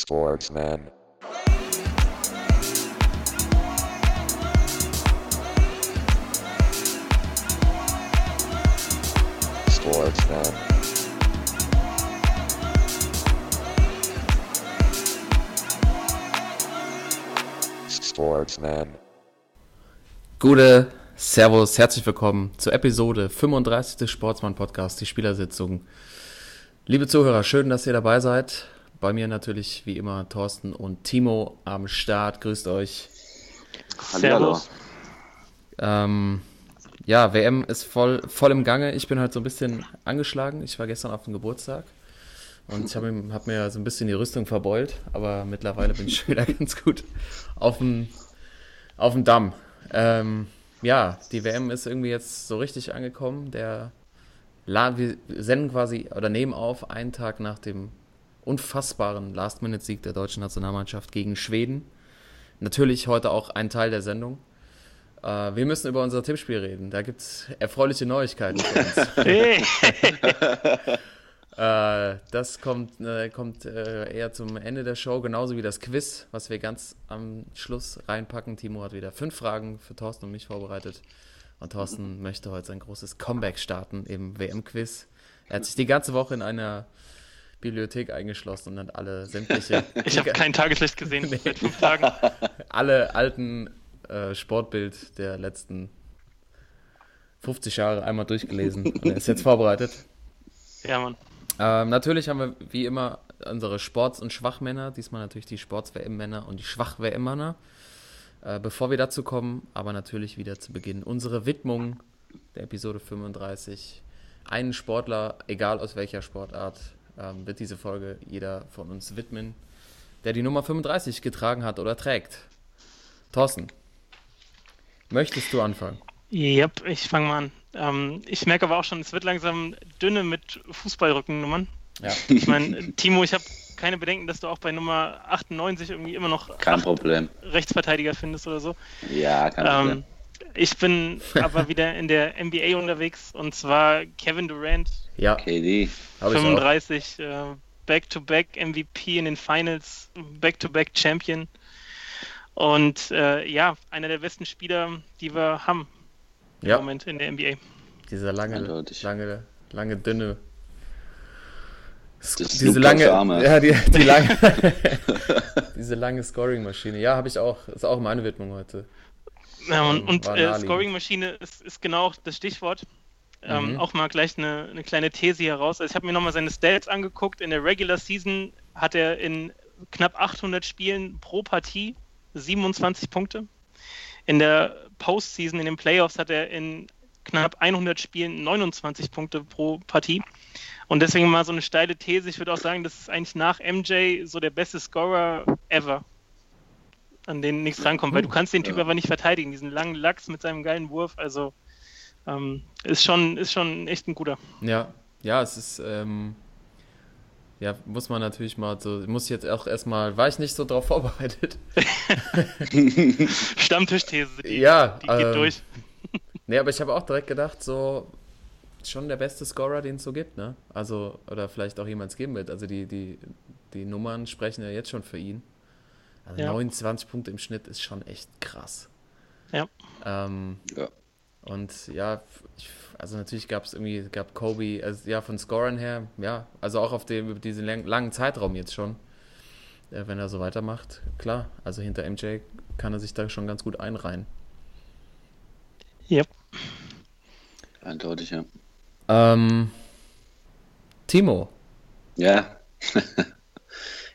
Sportsman. Sportsman. Sportsman. Gute Servus, herzlich willkommen zur Episode 35 des Sportsmann Podcasts, die Spielersitzung. Liebe Zuhörer, schön, dass ihr dabei seid. Bei mir natürlich wie immer Thorsten und Timo am Start. Grüßt euch. Servus. Ähm, ja, WM ist voll, voll im Gange. Ich bin heute so ein bisschen angeschlagen. Ich war gestern auf dem Geburtstag und ich habe hab mir so ein bisschen die Rüstung verbeult, aber mittlerweile bin ich wieder ganz gut auf dem, auf dem Damm. Ähm, ja, die WM ist irgendwie jetzt so richtig angekommen. Der wir senden quasi oder nehmen auf einen Tag nach dem unfassbaren Last-Minute-Sieg der deutschen Nationalmannschaft gegen Schweden. Natürlich heute auch ein Teil der Sendung. Äh, wir müssen über unser Tippspiel reden. Da gibt es erfreuliche Neuigkeiten für uns. äh, das kommt, äh, kommt eher zum Ende der Show, genauso wie das Quiz, was wir ganz am Schluss reinpacken. Timo hat wieder fünf Fragen für Thorsten und mich vorbereitet. Und Thorsten möchte heute sein großes Comeback starten im WM-Quiz. Er hat sich die ganze Woche in einer Bibliothek eingeschlossen und hat alle sämtliche. Ich habe kein Tageslicht gesehen nee. seit fünf Tagen. alle alten äh, Sportbild der letzten 50 Jahre einmal durchgelesen und er ist jetzt vorbereitet. Ja, Mann. Ähm, natürlich haben wir wie immer unsere Sports- und Schwachmänner, diesmal natürlich die Sports-WM-Männer und die Schwach-WM-Männer. Äh, bevor wir dazu kommen, aber natürlich wieder zu Beginn unsere Widmung der Episode 35. Einen Sportler, egal aus welcher Sportart, ähm, wird diese Folge jeder von uns widmen, der die Nummer 35 getragen hat oder trägt. Thorsten, möchtest du anfangen? Yep, ich fange mal an. Ähm, ich merke aber auch schon, es wird langsam dünne mit Fußballrückennummern. Ja. Ich meine, Timo, ich habe keine Bedenken, dass du auch bei Nummer 98 irgendwie immer noch kein Problem. Rechtsverteidiger findest oder so. Ja, kein ähm, Problem. Ich bin aber wieder in der NBA unterwegs und zwar Kevin Durant. Ja, KD. 35, äh, Back-to-Back MVP in den Finals, Back-to-Back -back Champion. Und äh, ja, einer der besten Spieler, die wir haben im ja. Moment in der NBA. Dieser lange, Eindeutig. lange, lange, dünne das diese lange, ja, die, die lange, diese lange Scoring-Maschine. Ja, habe ich auch. Ist auch meine Widmung heute. Ja, und, und äh, Scoring-Maschine ist, ist, genau das Stichwort. Ähm, mhm. Auch mal gleich eine, eine kleine These heraus. Also ich habe mir nochmal seine Stats angeguckt. In der Regular Season hat er in knapp 800 Spielen pro Partie 27 Punkte. In der Postseason, in den Playoffs, hat er in knapp 100 Spielen 29 Punkte pro Partie. Und deswegen mal so eine steile These. Ich würde auch sagen, das ist eigentlich nach MJ so der beste Scorer ever, an den nichts rankommt, weil du kannst den Typ ja. aber nicht verteidigen. Diesen langen Lachs mit seinem geilen Wurf, also ähm, ist schon ist schon echt ein guter. Ja, ja, es ist ähm, ja muss man natürlich mal so muss ich jetzt auch erstmal war ich nicht so drauf vorbereitet. Stammtischthese, die, ja, die geht ähm, durch. nee, aber ich habe auch direkt gedacht so schon der beste Scorer, den es so gibt, ne? Also, oder vielleicht auch jemals geben wird. Also die, die, die Nummern sprechen ja jetzt schon für ihn. Also ja. 29 Punkte im Schnitt ist schon echt krass. Ja. Ähm, ja. Und ja, ich, also natürlich gab es irgendwie, gab Kobe, also ja, von Scorern her, ja, also auch auf dem, über diesen lang, langen Zeitraum jetzt schon, äh, wenn er so weitermacht, klar, also hinter MJ kann er sich da schon ganz gut einreihen. Yep. Eindeutig, ja. Ähm, Timo. Ja.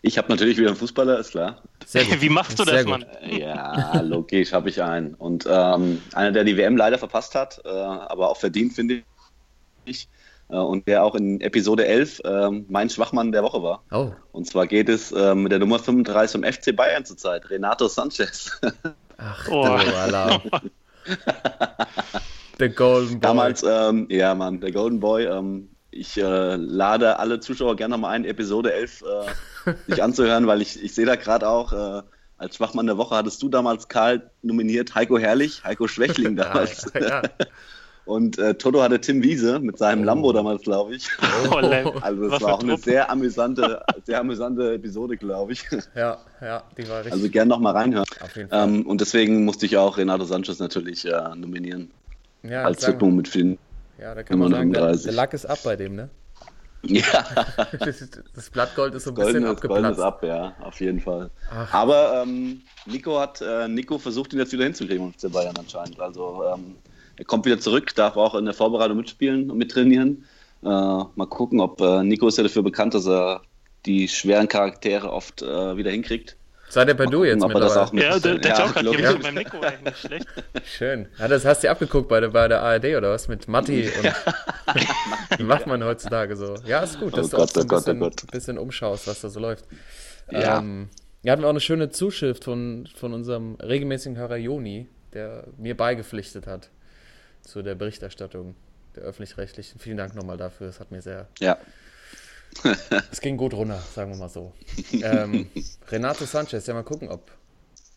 ich habe natürlich wieder einen Fußballer, ist klar. Wie machst du das, Mann? Ja, logisch, habe ich einen. Und ähm, einer, der die WM leider verpasst hat, äh, aber auch verdient, finde ich. Äh, und der auch in Episode 11 äh, mein Schwachmann der Woche war. Oh. Und zwar geht es äh, mit der Nummer 35 um FC Bayern zurzeit, Renato Sanchez. Ach, oh. du Der Golden Boy. Damals, ähm, ja, Mann, der Golden Boy. Ähm, ich äh, lade alle Zuschauer gerne mal ein, Episode 11 äh, sich anzuhören, weil ich, ich sehe da gerade auch, äh, als Schwachmann der Woche hattest du damals Karl nominiert, Heiko Herrlich, Heiko Schwächling damals. ja, ja. Und äh, Toto hatte Tim Wiese mit seinem oh. Lambo damals, glaube ich. Oh, also das war auch eine sehr amüsante, sehr amüsante Episode, glaube ich. Ja, ja, die war richtig. Also gern nochmal reinhören. Auf jeden Fall. Ähm, und deswegen musste ich auch Renato Sanchez natürlich äh, nominieren. Ja, als Widmung mit vielen. Ja, da kann man sagen, der, der Lack ist ab bei dem, ne? Ja. das Blattgold ist so ein Golden bisschen abgeplatzt. Golden ist ab, ja, auf jeden Fall. Ach. Aber ähm, Nico hat äh, Nico versucht, ihn jetzt wieder hinzukriegen FC Bayern anscheinend. Also ähm, er kommt wieder zurück, darf auch in der Vorbereitung mitspielen und mittrainieren. Äh, mal gucken, ob äh, Nico ist ja dafür bekannt, dass er die schweren Charaktere oft äh, wieder hinkriegt. Seid ihr bei du jetzt mit das auch mit, Ja, der, der ja, Joke hat hier beim Nico eigentlich schlecht. Schön. Ja, das hast du abgeguckt bei der, bei der ARD oder was? Mit Matti und wie macht man heutzutage so? Ja, ist gut, dass oh du Gott, auch so ein oh bisschen, oh Gott. bisschen umschaust, was da so läuft. Ja. Ähm, wir hatten auch eine schöne Zuschrift von, von unserem regelmäßigen Hörer Joni, der mir beigepflichtet hat zu der Berichterstattung der öffentlich-rechtlichen. Vielen Dank nochmal dafür, es hat mir sehr. Ja. Es ging gut runter, sagen wir mal so. Ähm, Renato Sanchez, ja mal gucken, ob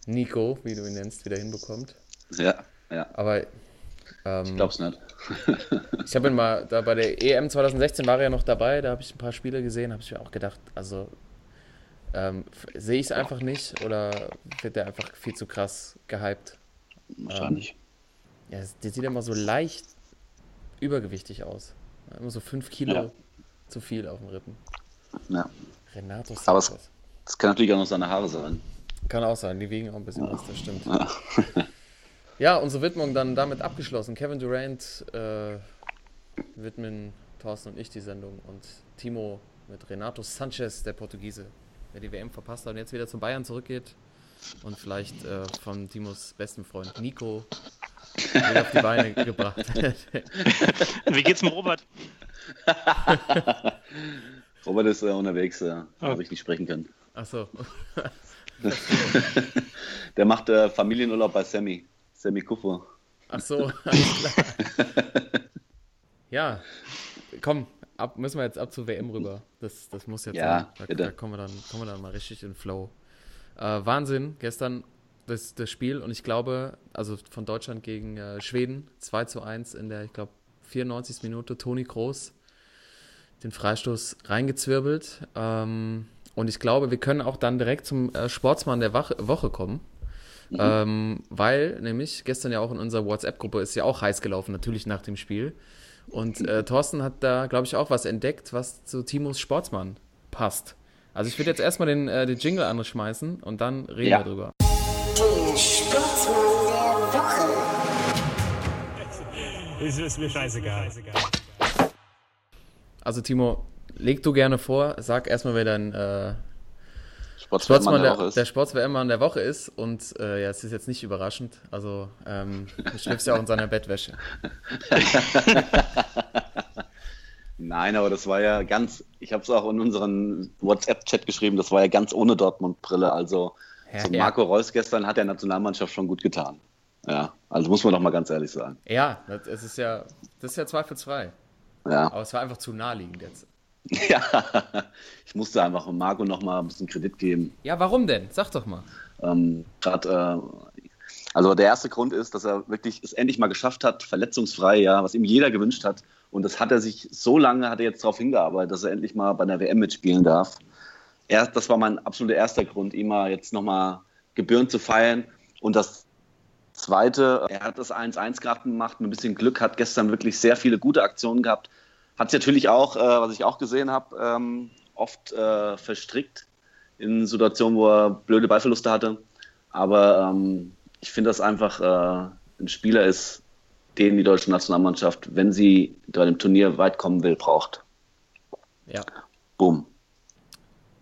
Nico, wie du ihn nennst, wieder hinbekommt. Ja, ja. Aber ähm, ich glaub's nicht. ich habe ihn mal, da bei der EM 2016 war er ja noch dabei, da habe ich ein paar Spiele gesehen, habe ich mir auch gedacht, also ähm, sehe ich es einfach nicht oder wird der einfach viel zu krass gehypt? Wahrscheinlich. Ähm, ja, der sieht immer so leicht übergewichtig aus. Immer so 5 Kilo ja. Zu viel auf dem Rippen. Ja. Renato Sanchez. Aber es, es, kann natürlich auch noch seine Haare sein. Kann auch sein, die wiegen auch ein bisschen ja. was, das stimmt. Ja. ja, unsere Widmung dann damit abgeschlossen. Kevin Durant äh, widmen Thorsten und ich die Sendung und Timo mit Renato Sanchez, der Portugiese, der die WM verpasst hat und jetzt wieder zu Bayern zurückgeht und vielleicht äh, von Timos besten Freund Nico wieder auf die Beine gebracht. Wie geht's mit Robert? Robert ist äh, unterwegs, äh, oh. habe ich nicht sprechen können. Ach so. Der macht äh, Familienurlaub bei Sammy. Sammy Kufur. Ach so, ja, komm, ab, müssen wir jetzt ab zur WM rüber. Das, das muss jetzt ja, sein. Da, da, kommen, wir dann, kommen wir dann mal richtig in Flow. Äh, Wahnsinn, gestern das, das Spiel und ich glaube, also von Deutschland gegen äh, Schweden 2 zu 1 in der, ich glaube, 94. Minute Toni Groß den Freistoß reingezwirbelt. Ähm, und ich glaube, wir können auch dann direkt zum äh, Sportsmann der Wach Woche kommen. Mhm. Ähm, weil nämlich gestern ja auch in unserer WhatsApp-Gruppe ist ja auch heiß gelaufen, natürlich nach dem Spiel. Und äh, Thorsten hat da, glaube ich, auch was entdeckt, was zu Timos Sportsmann passt. Also ich würde jetzt erstmal den, äh, den Jingle anschmeißen und dann reden ja. wir drüber. Sportsmann der Woche. Es ist mir scheißegal. Also Timo, leg du gerne vor, sag erstmal, wer dein äh, Sportsmann der, der, der Sports-WM-Mann der Woche ist. Und äh, ja, es ist jetzt nicht überraschend. Also, ähm, du schläfst ja auch in seiner Bettwäsche. Nein, aber das war ja ganz, ich habe es auch in unseren WhatsApp-Chat geschrieben, das war ja ganz ohne Dortmund-Brille. Also ja, so Marco. Reus gestern hat der Nationalmannschaft schon gut getan. Ja, also muss man doch mal ganz ehrlich sagen. Ja, das ist ja, das ist ja zweifelsfrei. Ja. Aber es war einfach zu naheliegend jetzt. Ja, ich musste einfach Marco noch mal ein bisschen Kredit geben. Ja, warum denn? Sag doch mal. Ähm, grad, äh, also der erste Grund ist, dass er wirklich es endlich mal geschafft hat, verletzungsfrei, ja, was ihm jeder gewünscht hat. Und das hat er sich so lange hat er jetzt darauf hingearbeitet, dass er endlich mal bei der WM mitspielen darf erst, das war mein absoluter erster Grund, ihm mal jetzt nochmal Gebühren zu feiern. Und das Zweite, er hat das 1-1 gerade gemacht, mit ein bisschen Glück, hat gestern wirklich sehr viele gute Aktionen gehabt. Hat sich natürlich auch, äh, was ich auch gesehen habe, ähm, oft äh, verstrickt in Situationen, wo er blöde Ballverluste hatte. Aber ähm, ich finde, dass einfach äh, ein Spieler ist, den die deutsche Nationalmannschaft, wenn sie bei dem Turnier weit kommen will, braucht. Ja. Boom.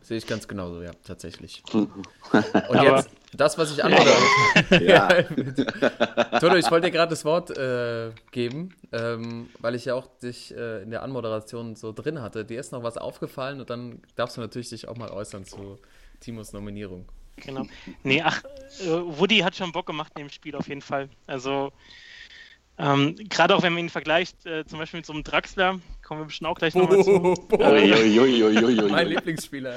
Sehe ich ganz genauso, ja, tatsächlich. Und jetzt das, was ich anmoderiert ja. Toto, ich wollte dir gerade das Wort äh, geben, ähm, weil ich ja auch dich äh, in der Anmoderation so drin hatte. Dir ist noch was aufgefallen und dann darfst du natürlich dich auch mal äußern zu Timos Nominierung. Genau. Nee, ach, äh, Woody hat schon Bock gemacht in dem Spiel auf jeden Fall. Also ähm, Gerade auch wenn man ihn vergleicht, äh, zum Beispiel mit so einem Draxler, kommen wir bestimmt auch gleich nochmal zu. Oh, mein Lieblingsspieler.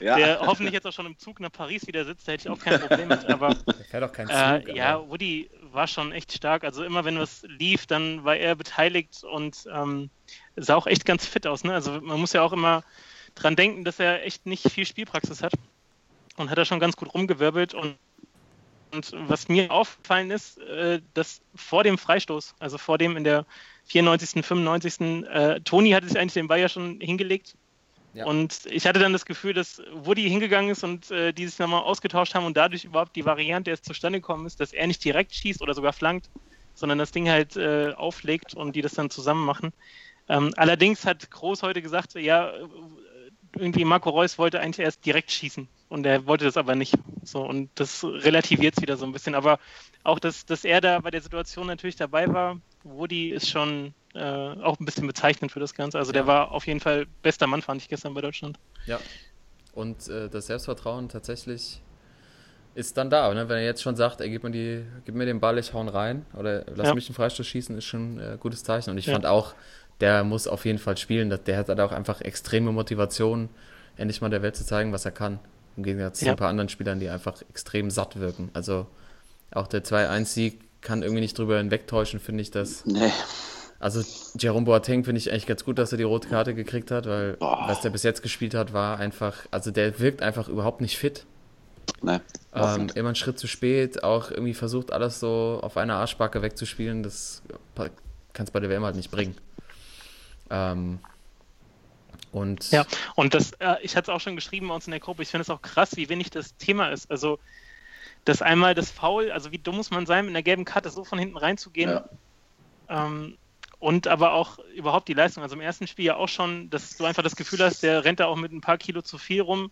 Ja. der hoffentlich jetzt auch schon im Zug nach Paris wieder sitzt, da hätte ich auch kein Problem mit. Aber fährt auch kein äh, Zug, äh, ja, Woody war schon echt stark. Also immer wenn was lief, dann war er beteiligt und ähm, sah auch echt ganz fit aus. Ne? Also man muss ja auch immer dran denken, dass er echt nicht viel Spielpraxis hat und hat da schon ganz gut rumgewirbelt und und was mir aufgefallen ist, äh, dass vor dem Freistoß, also vor dem in der 94., 95. Äh, Toni hatte sich eigentlich den Ball ja schon hingelegt. Ja. Und ich hatte dann das Gefühl, dass Woody hingegangen ist und äh, die sich nochmal ausgetauscht haben und dadurch überhaupt die Variante erst zustande gekommen ist, dass er nicht direkt schießt oder sogar flankt, sondern das Ding halt äh, auflegt und die das dann zusammen machen. Ähm, allerdings hat Groß heute gesagt, ja, irgendwie Marco Reus wollte eigentlich erst direkt schießen und er wollte das aber nicht. So, und das relativiert es wieder so ein bisschen. Aber auch, dass, dass er da bei der Situation natürlich dabei war, Woody ist schon äh, auch ein bisschen bezeichnend für das Ganze. Also ja. der war auf jeden Fall bester Mann, fand ich gestern bei Deutschland. Ja. Und äh, das Selbstvertrauen tatsächlich ist dann da. Ne? Wenn er jetzt schon sagt, ey, gib mir, die, gib mir den Ball, ich hauen rein oder lass ja. mich einen Freistoß schießen, ist schon ein äh, gutes Zeichen. Und ich ja. fand auch, der muss auf jeden Fall spielen. Der hat auch einfach extreme Motivation, endlich mal der Welt zu zeigen, was er kann. Im Gegensatz zu ein paar anderen Spielern, die einfach extrem satt wirken. Also auch der 2-1-Sieg kann irgendwie nicht drüber hinwegtäuschen, finde ich das. Nee. Also Jerome Boateng finde ich eigentlich ganz gut, dass er die rote Karte gekriegt hat, weil Boah. was der bis jetzt gespielt hat, war einfach, also der wirkt einfach überhaupt nicht fit. Nee, ähm, immer einen Schritt zu spät, auch irgendwie versucht alles so auf einer Arschbacke wegzuspielen, das kann es bei der WM halt nicht bringen. Ähm, und ja, und das, äh, ich hatte es auch schon geschrieben bei uns in der Gruppe, ich finde es auch krass, wie wenig das Thema ist. Also, dass einmal das Foul, also wie dumm muss man sein, mit einer gelben Karte so von hinten reinzugehen. Ja. Ähm, und aber auch überhaupt die Leistung. Also im ersten Spiel ja auch schon, dass du einfach das Gefühl hast, der rennt da auch mit ein paar Kilo zu viel rum.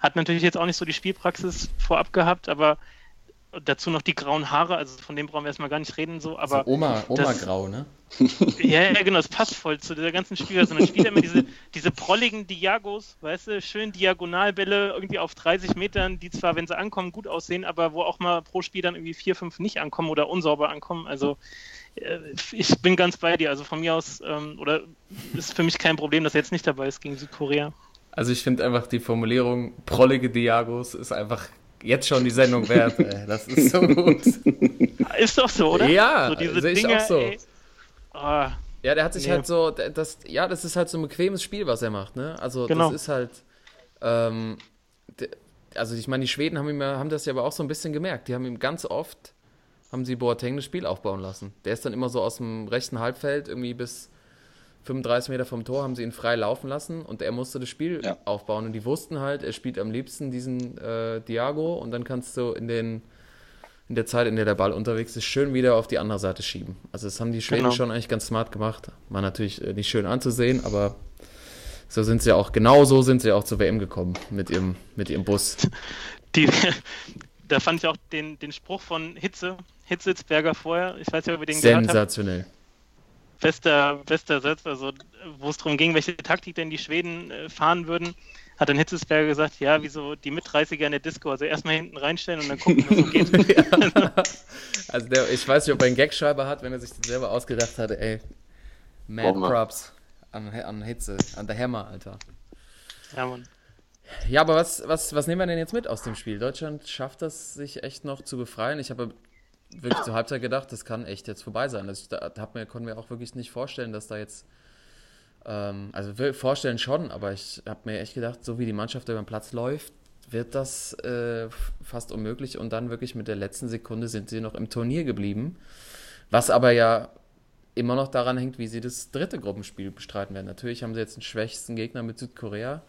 Hat natürlich jetzt auch nicht so die Spielpraxis vorab gehabt, aber dazu noch die grauen Haare, also von dem brauchen wir erstmal gar nicht reden, so, aber. Also Oma, Oma das, grau, ne? ja, ja, genau, das passt voll zu dieser ganzen Spieler. Also dann spielt er immer diese, diese prolligen Diagos, weißt du, schön Diagonalbälle irgendwie auf 30 Metern, die zwar, wenn sie ankommen, gut aussehen, aber wo auch mal pro Spiel dann irgendwie vier, fünf nicht ankommen oder unsauber ankommen. Also äh, ich bin ganz bei dir. Also von mir aus, ähm, oder ist für mich kein Problem, dass er jetzt nicht dabei ist gegen Südkorea. Also ich finde einfach die Formulierung prollige Diagos ist einfach jetzt schon die Sendung wert. Ey. Das ist so gut. Ist doch so, oder? Ja, so sehe ich auch so. Oh, ja, der hat sich nee. halt so, das, ja, das ist halt so ein bequemes Spiel, was er macht, ne? Also genau. das ist halt, ähm, also ich meine, die Schweden haben, ihm, haben das ja aber auch so ein bisschen gemerkt. Die haben ihm ganz oft, haben sie Boateng das Spiel aufbauen lassen. Der ist dann immer so aus dem rechten Halbfeld irgendwie bis 35 Meter vom Tor haben sie ihn frei laufen lassen und er musste das Spiel ja. aufbauen. Und die wussten halt, er spielt am liebsten diesen äh, Diago und dann kannst du in, den, in der Zeit, in der der Ball unterwegs ist, schön wieder auf die andere Seite schieben. Also das haben die Schweden genau. schon eigentlich ganz smart gemacht. War natürlich äh, nicht schön anzusehen, aber so sind sie auch, genau so sind sie auch zur WM gekommen mit ihrem, mit ihrem Bus. Die, da fand ich auch den, den Spruch von Hitze, Hitzelsberger vorher, ich weiß ja, ob ihr den gehört habt. Sensationell bester, bester Satz, also wo es darum ging, welche Taktik denn die Schweden äh, fahren würden, hat dann Hitzesberger gesagt, ja, wieso die mit 30er in der Disco, also erstmal hinten reinstellen und dann gucken, was so geht. also der, ich weiß nicht, ob er einen Gagschreiber hat, wenn er sich das selber ausgedacht hatte, ey, Mad Props an, an Hitze, an der Hammer, Alter. Ja, Mann. Ja, aber was, was, was nehmen wir denn jetzt mit aus dem Spiel? Deutschland schafft das, sich echt noch zu befreien. Ich habe wirklich zur Halbzeit gedacht, das kann echt jetzt vorbei sein. Also da, da mir, konnte mir auch wirklich nicht vorstellen, dass da jetzt, ähm, also vorstellen schon, aber ich habe mir echt gedacht, so wie die Mannschaft über den Platz läuft, wird das äh, fast unmöglich und dann wirklich mit der letzten Sekunde sind sie noch im Turnier geblieben. Was aber ja immer noch daran hängt, wie sie das dritte Gruppenspiel bestreiten werden. Natürlich haben sie jetzt den schwächsten Gegner mit Südkorea.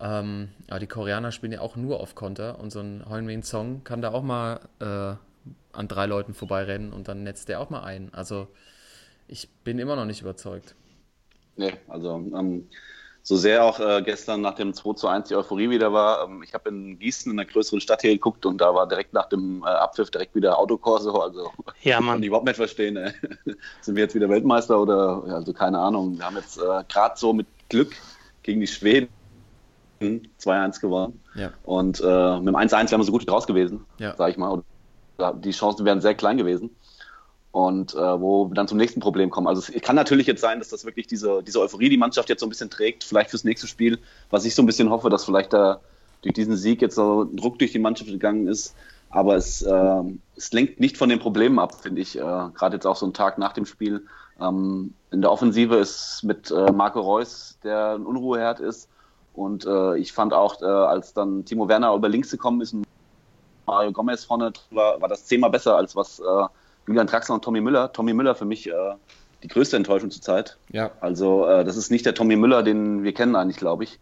Ähm, aber die Koreaner spielen ja auch nur auf Konter und so ein Heung-Min Song kann da auch mal äh, an drei Leuten vorbeirennen und dann netzt der auch mal ein. Also ich bin immer noch nicht überzeugt. Nee, also ähm, so sehr auch äh, gestern nach dem 2 zu 1 die Euphorie wieder war. Ähm, ich habe in Gießen in einer größeren Stadt hier geguckt und da war direkt nach dem äh, Abpfiff direkt wieder Autokorso. Also ja, Mann. kann ich überhaupt nicht verstehen. Äh. Sind wir jetzt wieder Weltmeister oder also keine Ahnung. Wir haben jetzt äh, gerade so mit Glück gegen die Schweden 2-1 gewonnen. Ja. Und äh, mit dem 1-1 wären wir so gut wie raus gewesen, ja. sag ich mal die Chancen wären sehr klein gewesen. Und äh, wo wir dann zum nächsten Problem kommen. Also es kann natürlich jetzt sein, dass das wirklich diese, diese Euphorie die Mannschaft jetzt so ein bisschen trägt, vielleicht fürs nächste Spiel, was ich so ein bisschen hoffe, dass vielleicht der, durch diesen Sieg jetzt so Druck durch die Mannschaft gegangen ist. Aber es, äh, es lenkt nicht von den Problemen ab, finde ich. Äh, Gerade jetzt auch so einen Tag nach dem Spiel. Ähm, in der Offensive ist mit äh, Marco Reus, der ein Unruheherd ist. Und äh, ich fand auch, äh, als dann Timo Werner über links gekommen ist Mario Gomez vorne war, war das zehnmal besser, als was äh, Julian Draxler und Tommy Müller. Tommy Müller für mich die größte Enttäuschung zurzeit. Ja. Also das ist nicht der Tommy Müller, den wir kennen eigentlich, glaube ich.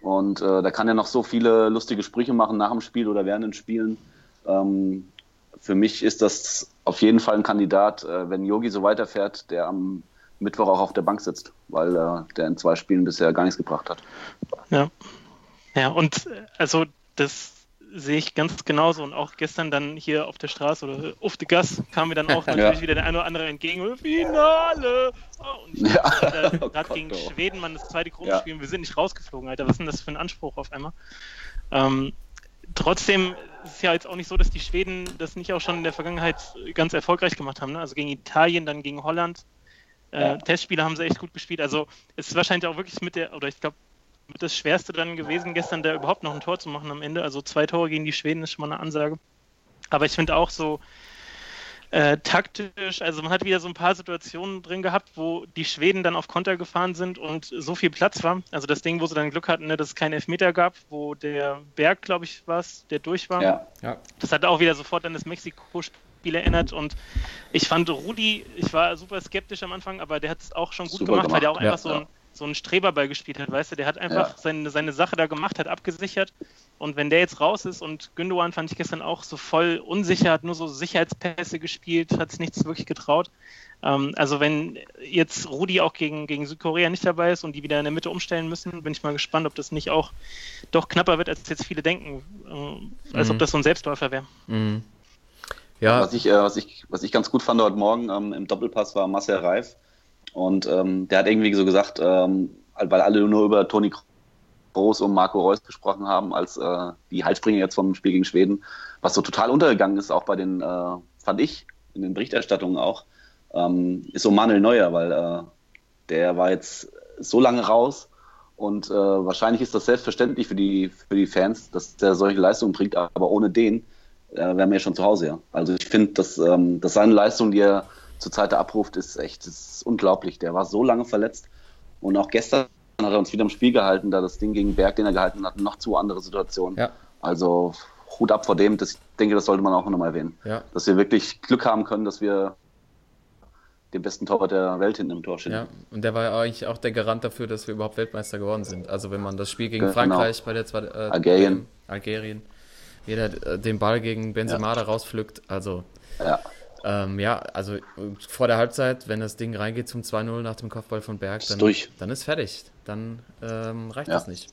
Und äh, da kann er noch so viele lustige Sprüche machen nach dem Spiel oder während den Spielen. Ähm, für mich ist das auf jeden Fall ein Kandidat, äh, wenn Yogi so weiterfährt, der am Mittwoch auch auf der Bank sitzt, weil äh, der in zwei Spielen bisher gar nichts gebracht hat. Ja. Ja, und äh, also das sehe ich ganz genauso. Und auch gestern dann hier auf der Straße oder auf der Gas kam mir dann auch natürlich ja. wieder der eine oder andere entgegen. Finale! Oh, und ich ja. gerade oh gegen oh. Schweden man das zweite Gruppenspiel ja. wir sind nicht rausgeflogen, Alter. Was ist denn das für ein Anspruch auf einmal? Ähm, trotzdem ist es ja jetzt auch nicht so, dass die Schweden das nicht auch schon in der Vergangenheit ganz erfolgreich gemacht haben. Ne? Also gegen Italien, dann gegen Holland. Äh. Testspiele haben sie echt gut gespielt. Also es ist wahrscheinlich auch wirklich mit der, oder ich glaube, das Schwerste dann gewesen, gestern da überhaupt noch ein Tor zu machen am Ende. Also zwei Tore gegen die Schweden ist schon mal eine Ansage. Aber ich finde auch so äh, taktisch, also man hat wieder so ein paar Situationen drin gehabt, wo die Schweden dann auf Konter gefahren sind und so viel Platz war. Also das Ding, wo sie dann Glück hatten, ne, dass es keinen Elfmeter gab, wo der Berg, glaube ich, war es, der durch war. Ja. ja. Das hat auch wieder sofort an das Mexiko-Spiel erinnert und ich fand Rudi, ich war super skeptisch am Anfang, aber der hat es auch schon gut gemacht, gemacht, weil der auch ja, einfach so ein so einen Streberball gespielt hat, weißt du, der hat einfach ja. seine, seine Sache da gemacht, hat abgesichert und wenn der jetzt raus ist und Gündogan fand ich gestern auch so voll unsicher, hat nur so Sicherheitspässe gespielt, hat es nichts wirklich getraut. Ähm, also wenn jetzt Rudi auch gegen, gegen Südkorea nicht dabei ist und die wieder in der Mitte umstellen müssen, bin ich mal gespannt, ob das nicht auch doch knapper wird, als jetzt viele denken, äh, als mhm. ob das so ein Selbstläufer wäre. Mhm. Ja. Was ich, äh, was, ich, was ich ganz gut fand heute Morgen ähm, im Doppelpass war Marcel Reif und ähm, der hat irgendwie so gesagt, ähm, weil alle nur über Toni Groß und Marco Reus gesprochen haben, als äh, die Halsspringer jetzt vom Spiel gegen Schweden, was so total untergegangen ist, auch bei den, äh, fand ich, in den Berichterstattungen auch, ähm, ist so Manuel Neuer, weil äh, der war jetzt so lange raus und äh, wahrscheinlich ist das selbstverständlich für die, für die Fans, dass der solche Leistungen bringt, aber ohne den äh, wären wir ja schon zu Hause. Ja. Also ich finde, dass, ähm, dass seine Leistung, die er zurzeit abruft, ist echt ist unglaublich. Der war so lange verletzt und auch gestern hat er uns wieder im Spiel gehalten, da das Ding gegen Berg, den er gehalten hat, noch zu andere Situationen. Ja. Also Hut ab vor dem, das, ich denke, das sollte man auch nochmal erwähnen. Ja. Dass wir wirklich Glück haben können, dass wir den besten Torwart der Welt hinten im Tor stehen. Ja, und der war ja eigentlich auch der Garant dafür, dass wir überhaupt Weltmeister geworden sind. Also wenn man das Spiel gegen genau. Frankreich bei der zweiten äh, Algerien. Algerien, jeder äh, den Ball gegen Benzema ja. da rauspflückt, also ja. Ähm, ja, also vor der Halbzeit, wenn das Ding reingeht zum 2-0 nach dem Kopfball von Berg, dann, ist, dann ist fertig. Dann ähm, reicht ja. das nicht.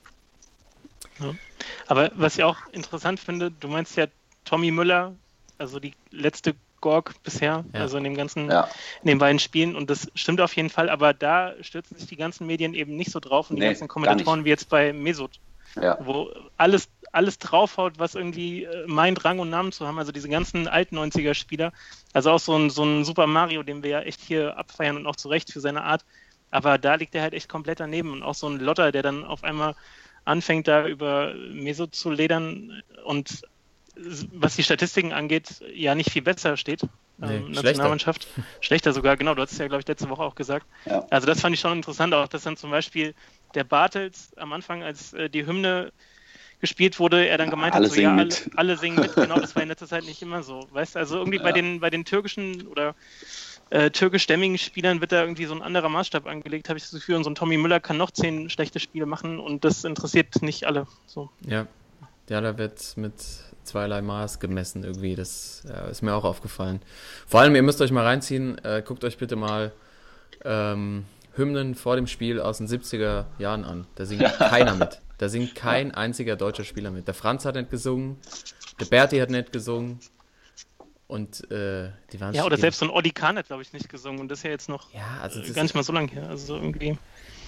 Ja. Aber was ich auch interessant finde, du meinst ja Tommy Müller, also die letzte Gorg bisher, ja. also in dem ganzen, ja. in den beiden Spielen und das stimmt auf jeden Fall, aber da stürzen sich die ganzen Medien eben nicht so drauf und nee, die ganzen Kommentatoren wie jetzt bei Mesut, wo alles alles draufhaut, was irgendwie äh, meint, Rang und Namen zu haben. Also diese ganzen alten 90er-Spieler. Also auch so ein, so ein Super Mario, den wir ja echt hier abfeiern und auch zu Recht für seine Art. Aber da liegt er halt echt komplett daneben. Und auch so ein Lotter, der dann auf einmal anfängt, da über Meso zu ledern und was die Statistiken angeht, ja nicht viel besser steht. Nee, ähm, Nationalmannschaft. Schlechter. schlechter sogar, genau, du hast es ja, glaube ich, letzte Woche auch gesagt. Ja. Also das fand ich schon interessant, auch dass dann zum Beispiel der Bartels am Anfang, als äh, die Hymne gespielt wurde, er dann gemeint alle hat, so, ja, alle, alle, singen mit. Genau, das war in letzter Zeit nicht immer so. Weißt du, also irgendwie ja. bei, den, bei den türkischen oder äh, türkischstämmigen Spielern wird da irgendwie so ein anderer Maßstab angelegt, habe ich das Gefühl. Und so ein Tommy Müller kann noch zehn schlechte Spiele machen und das interessiert nicht alle. So. Ja. Ja, da wird mit zweierlei Maß gemessen irgendwie. Das ja, ist mir auch aufgefallen. Vor allem, ihr müsst euch mal reinziehen, äh, guckt euch bitte mal ähm, Hymnen vor dem Spiel aus den 70er Jahren an. Da singt keiner mit. Da singt kein einziger deutscher Spieler mit. Der Franz hat nicht gesungen, der Berti hat nicht gesungen. Und äh, die waren Ja, oder selbst so ein Olli Kahn hat, glaube ich, nicht gesungen. Und das ist ja jetzt noch ja, also gar nicht mal so lange her. Also irgendwie.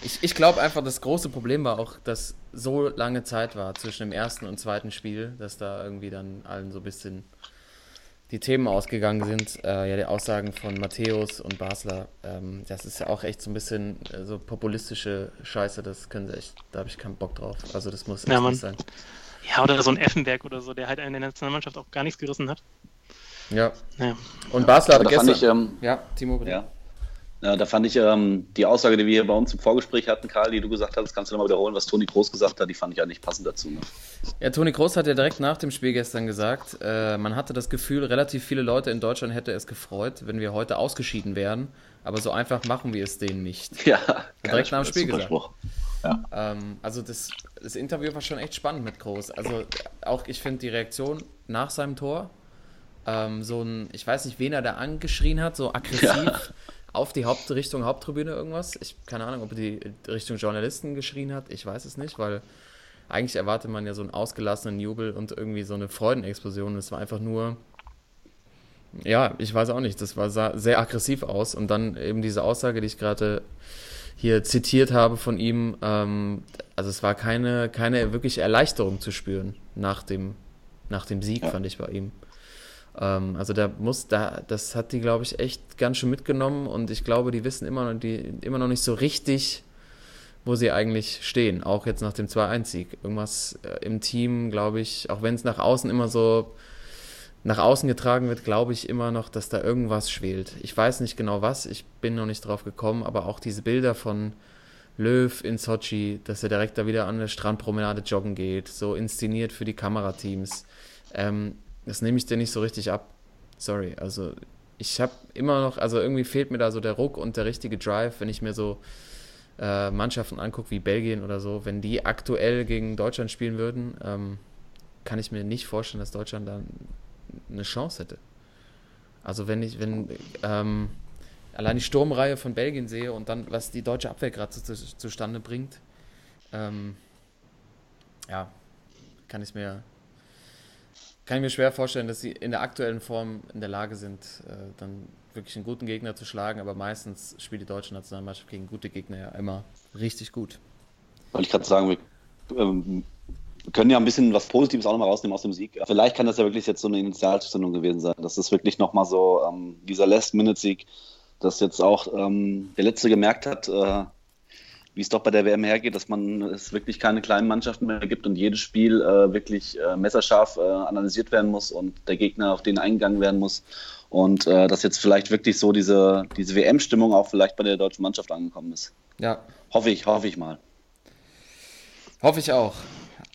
Ich, ich glaube einfach, das große Problem war auch, dass so lange Zeit war zwischen dem ersten und zweiten Spiel, dass da irgendwie dann allen so ein bisschen die Themen ausgegangen sind. Äh, ja, die Aussagen von Matthäus und Basler, ähm, das ist ja auch echt so ein bisschen äh, so populistische Scheiße, das können sie echt, da habe ich keinen Bock drauf. Also das muss echt ja, nicht sein. Ja, oder so ein Effenberg oder so, der halt in der Nationalmannschaft auch gar nichts gerissen hat. Ja. ja. Und Basler hat gestern... Ich, ähm, ja, Timo, bitte. Ja. Ja, da fand ich ähm, die Aussage, die wir hier bei uns im Vorgespräch hatten, Karl, die du gesagt hast, kannst du nochmal wiederholen, was Toni Groß gesagt hat, die fand ich ja nicht passend dazu. Ne? Ja, Toni Groß hat ja direkt nach dem Spiel gestern gesagt, äh, man hatte das Gefühl, relativ viele Leute in Deutschland hätte es gefreut, wenn wir heute ausgeschieden wären, aber so einfach machen wir es denen nicht. Ja, direkt nach dem Spiel gesagt. Ja. Ähm, also das, das Interview war schon echt spannend mit Groß. Also auch ich finde die Reaktion nach seinem Tor, ähm, so ein, ich weiß nicht, wen er da angeschrien hat, so aggressiv. Ja auf die Haupt Richtung Haupttribüne irgendwas. Ich keine Ahnung, ob er die Richtung Journalisten geschrien hat. Ich weiß es nicht, weil eigentlich erwartet man ja so einen ausgelassenen Jubel und irgendwie so eine Freudenexplosion. Es war einfach nur, ja, ich weiß auch nicht. Das war sah sehr aggressiv aus und dann eben diese Aussage, die ich gerade hier zitiert habe von ihm. Ähm, also es war keine keine wirkliche Erleichterung zu spüren nach dem nach dem Sieg, fand ich bei ihm. Ähm, also da muss, da, das hat die, glaube ich, echt ganz schön mitgenommen und ich glaube, die wissen immer noch, die, immer noch nicht so richtig, wo sie eigentlich stehen, auch jetzt nach dem 2-1-Sieg. Irgendwas äh, im Team, glaube ich, auch wenn es nach außen immer so nach außen getragen wird, glaube ich immer noch, dass da irgendwas schwelt. Ich weiß nicht genau was, ich bin noch nicht drauf gekommen, aber auch diese Bilder von Löw in Sochi, dass er direkt da wieder an der Strandpromenade joggen geht, so inszeniert für die Kamerateams. Ähm, das nehme ich dir nicht so richtig ab. Sorry, also ich habe immer noch, also irgendwie fehlt mir da so der Ruck und der richtige Drive, wenn ich mir so äh, Mannschaften angucke wie Belgien oder so, wenn die aktuell gegen Deutschland spielen würden, ähm, kann ich mir nicht vorstellen, dass Deutschland da eine Chance hätte. Also wenn ich, wenn ähm, allein die Sturmreihe von Belgien sehe und dann, was die deutsche Abwehr gerade zu, zu, zustande bringt, ähm, ja, kann ich mir kann ich mir schwer vorstellen, dass sie in der aktuellen Form in der Lage sind, äh, dann wirklich einen guten Gegner zu schlagen. Aber meistens spielt die deutsche Nationalmannschaft gegen gute Gegner ja immer richtig gut. Wollte ich gerade sagen, wir, ähm, können ja ein bisschen was Positives auch nochmal rausnehmen aus dem Sieg. Vielleicht kann das ja wirklich jetzt so eine Initialzündung gewesen sein. Das ist wirklich nochmal so ähm, dieser Last-Minute-Sieg, dass jetzt auch ähm, der Letzte gemerkt hat, äh, wie es doch bei der WM hergeht, dass man es wirklich keine kleinen Mannschaften mehr gibt und jedes Spiel äh, wirklich äh, messerscharf äh, analysiert werden muss und der Gegner auf den eingegangen werden muss. Und äh, dass jetzt vielleicht wirklich so diese, diese WM-Stimmung auch vielleicht bei der deutschen Mannschaft angekommen ist. Ja. Hoffe ich, hoffe ich mal. Hoffe ich auch.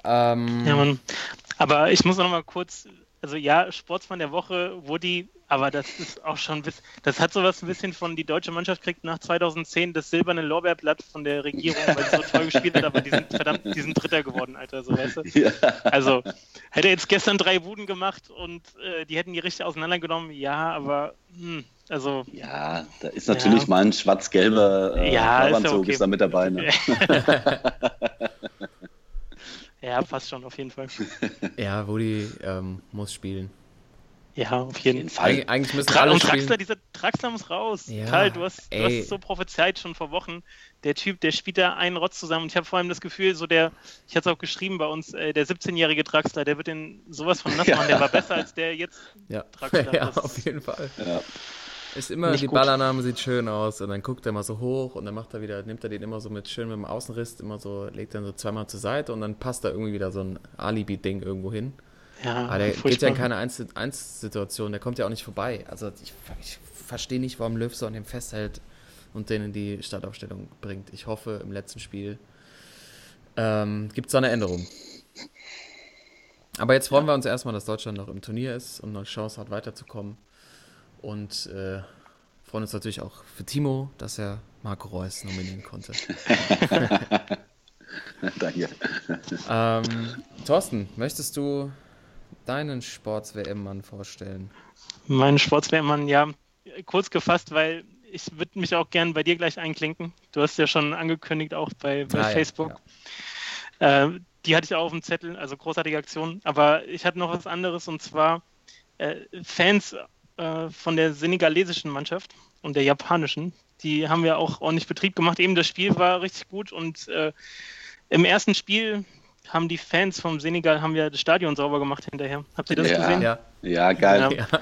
Ähm, ja, Mann. Aber ich muss noch mal kurz, also ja, Sportsmann der Woche, Woody aber das ist auch schon, das hat sowas ein bisschen von, die deutsche Mannschaft kriegt nach 2010 das silberne Lorbeerblatt von der Regierung, weil sie so toll gespielt hat, aber die sind verdammt, die sind Dritter geworden, Alter, so weißt du. Ja. Also, hätte er jetzt gestern drei Buden gemacht und äh, die hätten die richtig auseinandergenommen, ja, aber, hm, also. Ja, da ist natürlich ja. mal ein schwarz-gelber äh, ja, ist, ja okay. ist da mit dabei, ne? ja, passt schon, auf jeden Fall. Ja, Woody ähm, muss spielen. Ja, auf jeden, Fall. Eig eigentlich müssen Tra alle und Draxler, dieser Draxler muss raus. Ja, Karl, du hast, du hast so prophezeit schon vor Wochen. Der Typ, der spielt da einen Rotz zusammen. Und ich habe vor allem das Gefühl, so der, ich hatte es auch geschrieben bei uns, äh, der 17-jährige Draxler, der wird den sowas von nass machen. Ja. Der war besser als der jetzt ja. Draxler. Ja, auf jeden Fall. Ja. Ist immer, Nicht die gut. Ballannahme sieht schön aus und dann guckt er mal so hoch und dann macht er wieder, nimmt er den immer so mit schön mit dem Außenriss, immer so, legt er so zweimal zur Seite und dann passt da irgendwie wieder so ein Alibi-Ding irgendwo hin. Ja, Aber der geht ja in keine 1-Situation, der kommt ja auch nicht vorbei. Also ich, ich verstehe nicht, warum Löw so an dem festhält und den in die Startaufstellung bringt. Ich hoffe, im letzten Spiel ähm, gibt es da eine Änderung. Aber jetzt freuen ja. wir uns erstmal, dass Deutschland noch im Turnier ist und eine Chance hat, weiterzukommen. Und äh, freuen uns natürlich auch für Timo, dass er Marco Reus nominieren konnte. Danke. Ähm, Thorsten, möchtest du deinen Sports-WM-Mann vorstellen? Meinen Sports-WM-Mann, ja, kurz gefasst, weil ich würde mich auch gern bei dir gleich einklinken. Du hast ja schon angekündigt, auch bei, bei ah, Facebook. Ja, Äh, die hatte ich auch auf dem Zettel, also großartige Aktion. Aber ich hatte noch was anderes und zwar äh, Fans äh, von der senegalesischen Mannschaft und der japanischen. Die haben wir auch ordentlich Betrieb gemacht. Eben das Spiel war richtig gut und äh, im ersten Spiel haben die Fans vom Senegal haben ja das Stadion sauber gemacht hinterher. Habt ihr das ja. gesehen? Ja, ja geil. Ja.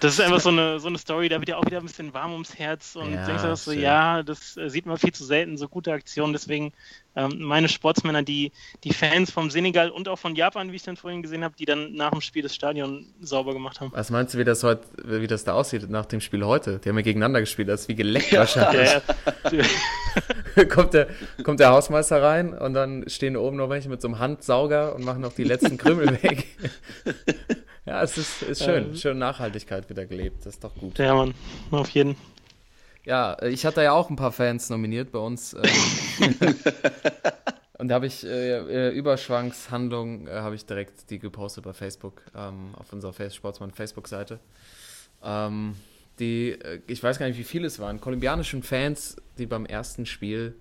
Das ist einfach so eine, so eine Story, da wird ja auch wieder ein bisschen warm ums Herz und ja, denkst du so, ja, das äh, sieht man viel zu selten, so gute Aktionen. Deswegen meine Sportsmänner, die, die Fans vom Senegal und auch von Japan, wie ich dann vorhin gesehen habe, die dann nach dem Spiel das Stadion sauber gemacht haben. Was meinst du, wie das heute, wie das da aussieht nach dem Spiel heute? Die haben ja gegeneinander gespielt, das ist wie geleckt wahrscheinlich. Ja, kommt, der, kommt der Hausmeister rein und dann stehen oben noch welche mit so einem Handsauger und machen noch die letzten Krümel weg. Ja, es ist, ist schön. Ähm, schön Nachhaltigkeit wieder gelebt. Das ist doch gut. Ja, Mann. Auf jeden. Ja, ich hatte ja auch ein paar Fans nominiert bei uns. Ähm, und da habe ich äh, äh, Überschwangshandlung, äh, habe ich direkt die gepostet bei Facebook, ähm, auf unserer Face Sportsmann Facebook-Seite. Ähm, die, äh, ich weiß gar nicht, wie viele es waren, kolumbianischen Fans, die beim ersten Spiel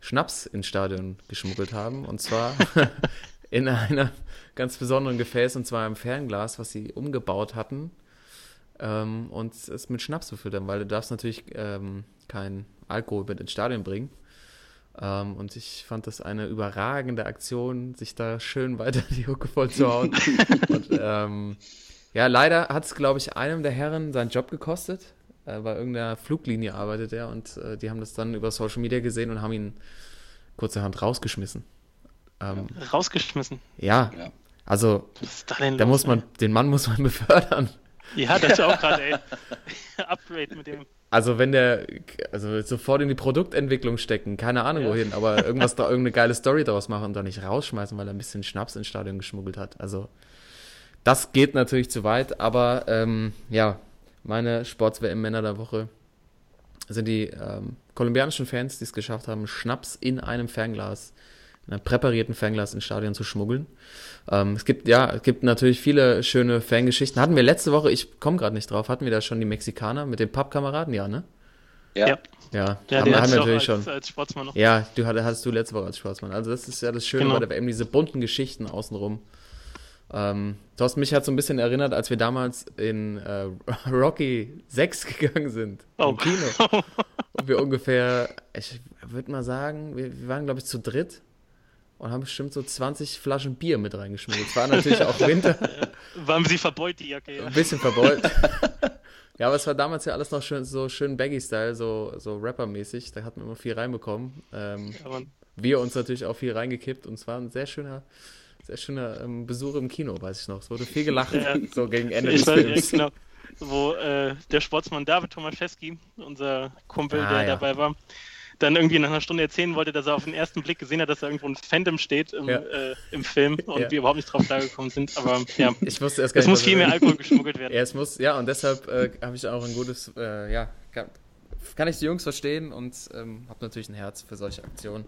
Schnaps ins Stadion geschmuggelt haben. Und zwar in einer ganz besonderen Gefäß, und zwar im Fernglas, was sie umgebaut hatten ähm, und es mit Schnaps befüllt haben, weil du darfst natürlich ähm, kein Alkohol mit ins Stadion bringen. Ähm, und ich fand das eine überragende Aktion, sich da schön weiter die Hucke voll zu hauen. und, ähm, ja, leider hat es, glaube ich, einem der Herren seinen Job gekostet. Äh, bei irgendeiner Fluglinie arbeitet er und äh, die haben das dann über Social Media gesehen und haben ihn kurzerhand rausgeschmissen. Ähm, Rausgeschmissen? Ja. ja. Also, da, da muss man, den Mann muss man befördern. Ja, das ist auch gerade, ey. Upgrade mit dem. Also wenn der, also sofort in die Produktentwicklung stecken, keine Ahnung ja. wohin, aber irgendwas da, irgendeine geile Story daraus machen und da nicht rausschmeißen, weil er ein bisschen Schnaps ins Stadion geschmuggelt hat. Also das geht natürlich zu weit, aber ähm, ja, meine Sports-WM-Männer der Woche sind die ähm, kolumbianischen Fans, die es geschafft haben, Schnaps in einem Fernglas in einem präparierten Fernglas ins Stadion zu schmuggeln. Ähm, es gibt, ja, es gibt natürlich viele schöne Fangeschichten. Hatten wir letzte Woche, ich komme gerade nicht drauf, hatten wir da schon die Mexikaner mit den Pappkameraden? Ja, ne? Ja. Ja, ja, ja haben, haben wir natürlich als, schon. Als Sportsmann noch. Ja, du hattest du letzte Woche als Sportsmann. Also das ist ja das Schöne genau. bei der WM, diese bunten Geschichten außenrum. Ähm, Thorsten, mich hat so ein bisschen erinnert, als wir damals in äh, Rocky 6 gegangen sind. Oh. Im Kino. Und wir ungefähr, ich würde mal sagen, wir, wir waren, glaube ich, zu dritt und haben bestimmt so 20 Flaschen Bier mit reingeschmuggelt. Es war natürlich auch Winter. Waren sie verbeult, die Jacke? Ja. Ein bisschen verbeult. ja, aber es war damals ja alles noch schön, so schön Baggy-Style, so, so Rapper-mäßig. Da hat man immer viel reinbekommen. Ähm, ja, wir uns natürlich auch viel reingekippt und es war ein sehr schöner, sehr schöner ähm, Besuch im Kino, weiß ich noch. Es wurde viel gelacht, ja. so gegen Ende ich des Films. genau. Wo äh, der Sportsmann David Tomaszewski, unser Kumpel, ah, der ja. dabei war, dann irgendwie nach einer Stunde erzählen wollte, dass er auf den ersten Blick gesehen hat, dass da irgendwo ein Phantom steht im, ja. äh, im Film und ja. wir überhaupt nicht drauf klargekommen sind. Aber ja, ich wusste erst gar es nicht, muss viel mehr Alkohol geschmuggelt werden. Ja, es muss, ja, und deshalb äh, habe ich auch ein gutes, äh, ja, kann, kann, ich die Jungs verstehen und ähm, habe natürlich ein Herz für solche Aktionen.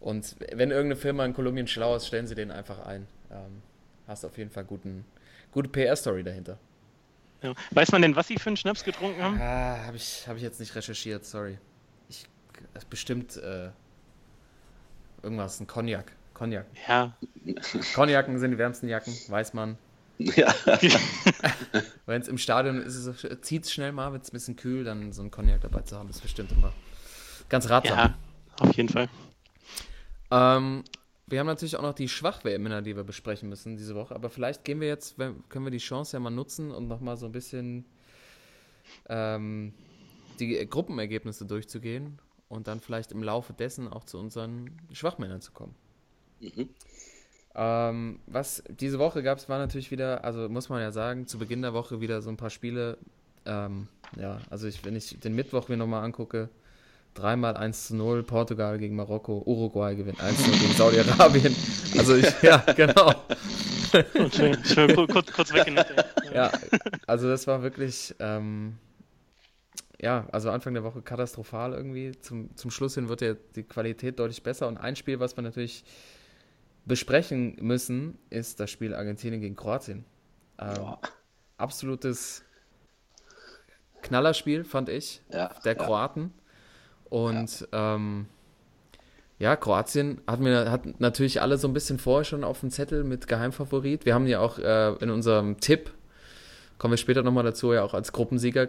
Und wenn irgendeine Firma in Kolumbien schlau ist, stellen sie den einfach ein. Ähm, hast auf jeden Fall guten, gute PR-Story dahinter. Ja. Weiß man denn, was sie für einen Schnaps getrunken haben? Ah, habe ich, hab ich jetzt nicht recherchiert, sorry ist bestimmt äh, irgendwas, ein Cognac. Cognac. Ja. Cognacken sind die wärmsten Jacken, weiß man. Ja. Wenn es im Stadion ist, zieht es schnell mal, wird es ein bisschen kühl, dann so ein Cognac dabei zu haben, ist bestimmt immer ganz ratsam. Ja, auf jeden Fall. Ähm, wir haben natürlich auch noch die Schwachwehmänner, die wir besprechen müssen diese Woche, aber vielleicht gehen wir jetzt, können wir die Chance ja mal nutzen und nochmal so ein bisschen ähm, die Gruppenergebnisse durchzugehen und dann vielleicht im Laufe dessen auch zu unseren Schwachmännern zu kommen. Mhm. Ähm, was diese Woche gab es, war natürlich wieder, also muss man ja sagen, zu Beginn der Woche wieder so ein paar Spiele. Ähm, ja, also ich, wenn ich den Mittwoch mir nochmal angucke, dreimal 1 zu 0, Portugal gegen Marokko, Uruguay gewinnt 1 zu 0 gegen Saudi-Arabien. Also ich, ja, genau. schön, schön, kurz, kurz weggenickt. Ja, also das war wirklich, ähm, ja, also Anfang der Woche katastrophal irgendwie. Zum, zum Schluss hin wird ja die Qualität deutlich besser. Und ein Spiel, was wir natürlich besprechen müssen, ist das Spiel Argentinien gegen Kroatien. Ähm, absolutes Knallerspiel, fand ich, ja, der Kroaten. Und ja. Ähm, ja, Kroatien hatten wir hat natürlich alle so ein bisschen vorher schon auf dem Zettel mit Geheimfavorit. Wir haben ja auch äh, in unserem Tipp, kommen wir später nochmal dazu, ja auch als Gruppensieger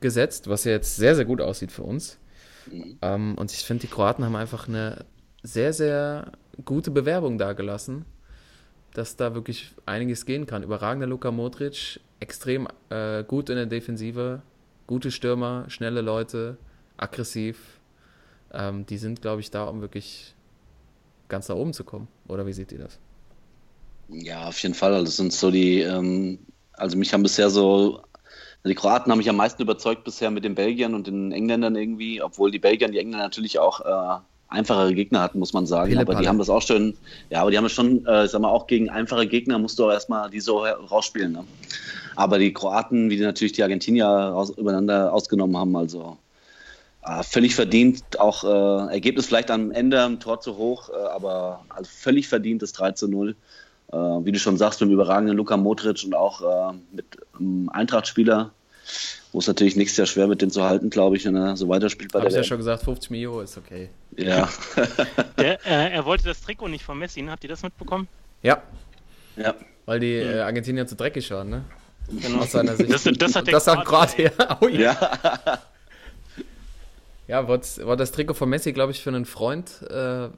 gesetzt, was ja jetzt sehr, sehr gut aussieht für uns. Mhm. Ähm, und ich finde, die Kroaten haben einfach eine sehr, sehr gute Bewerbung dargelassen. dass da wirklich einiges gehen kann. Überragender Luka Modric, extrem äh, gut in der Defensive, gute Stürmer, schnelle Leute, aggressiv. Ähm, die sind, glaube ich, da, um wirklich ganz nach oben zu kommen. Oder wie seht ihr das? Ja, auf jeden Fall. Das sind so die, ähm, also mich haben bisher so, die Kroaten haben mich am meisten überzeugt bisher mit den Belgiern und den Engländern irgendwie, obwohl die Belgier und die Engländer natürlich auch äh, einfachere Gegner hatten, muss man sagen. aber die haben das auch schon, ja, aber die haben es schon, äh, ich sag mal, auch gegen einfache Gegner musst du auch erstmal die so rausspielen. Ne? Aber die Kroaten, wie die natürlich die Argentinier raus, übereinander ausgenommen haben, also äh, völlig verdient, auch äh, Ergebnis vielleicht am Ende, ein Tor zu hoch, äh, aber also völlig verdient das 3 zu 0. Äh, wie du schon sagst, mit dem überragenden Luka Modric und auch äh, mit einem Eintracht-Spieler wo es natürlich nächstes Jahr schwer mit denen zu halten, glaube ich, wenn er so weiterspielt bei Hab der ich ja schon gesagt, 50 Mio ist okay. Ja. der, äh, er wollte das Trikot nicht von Messi, ne? habt ihr das mitbekommen? Ja. Ja. Weil die äh, Argentinier zu dreckig schauen, ne? Genau. Aus seiner Sicht. Das, das hat, das hat gerade ja. Oh, ja. ja. ja, wollte wollt das Trikot von Messi, glaube ich, für einen Freund äh,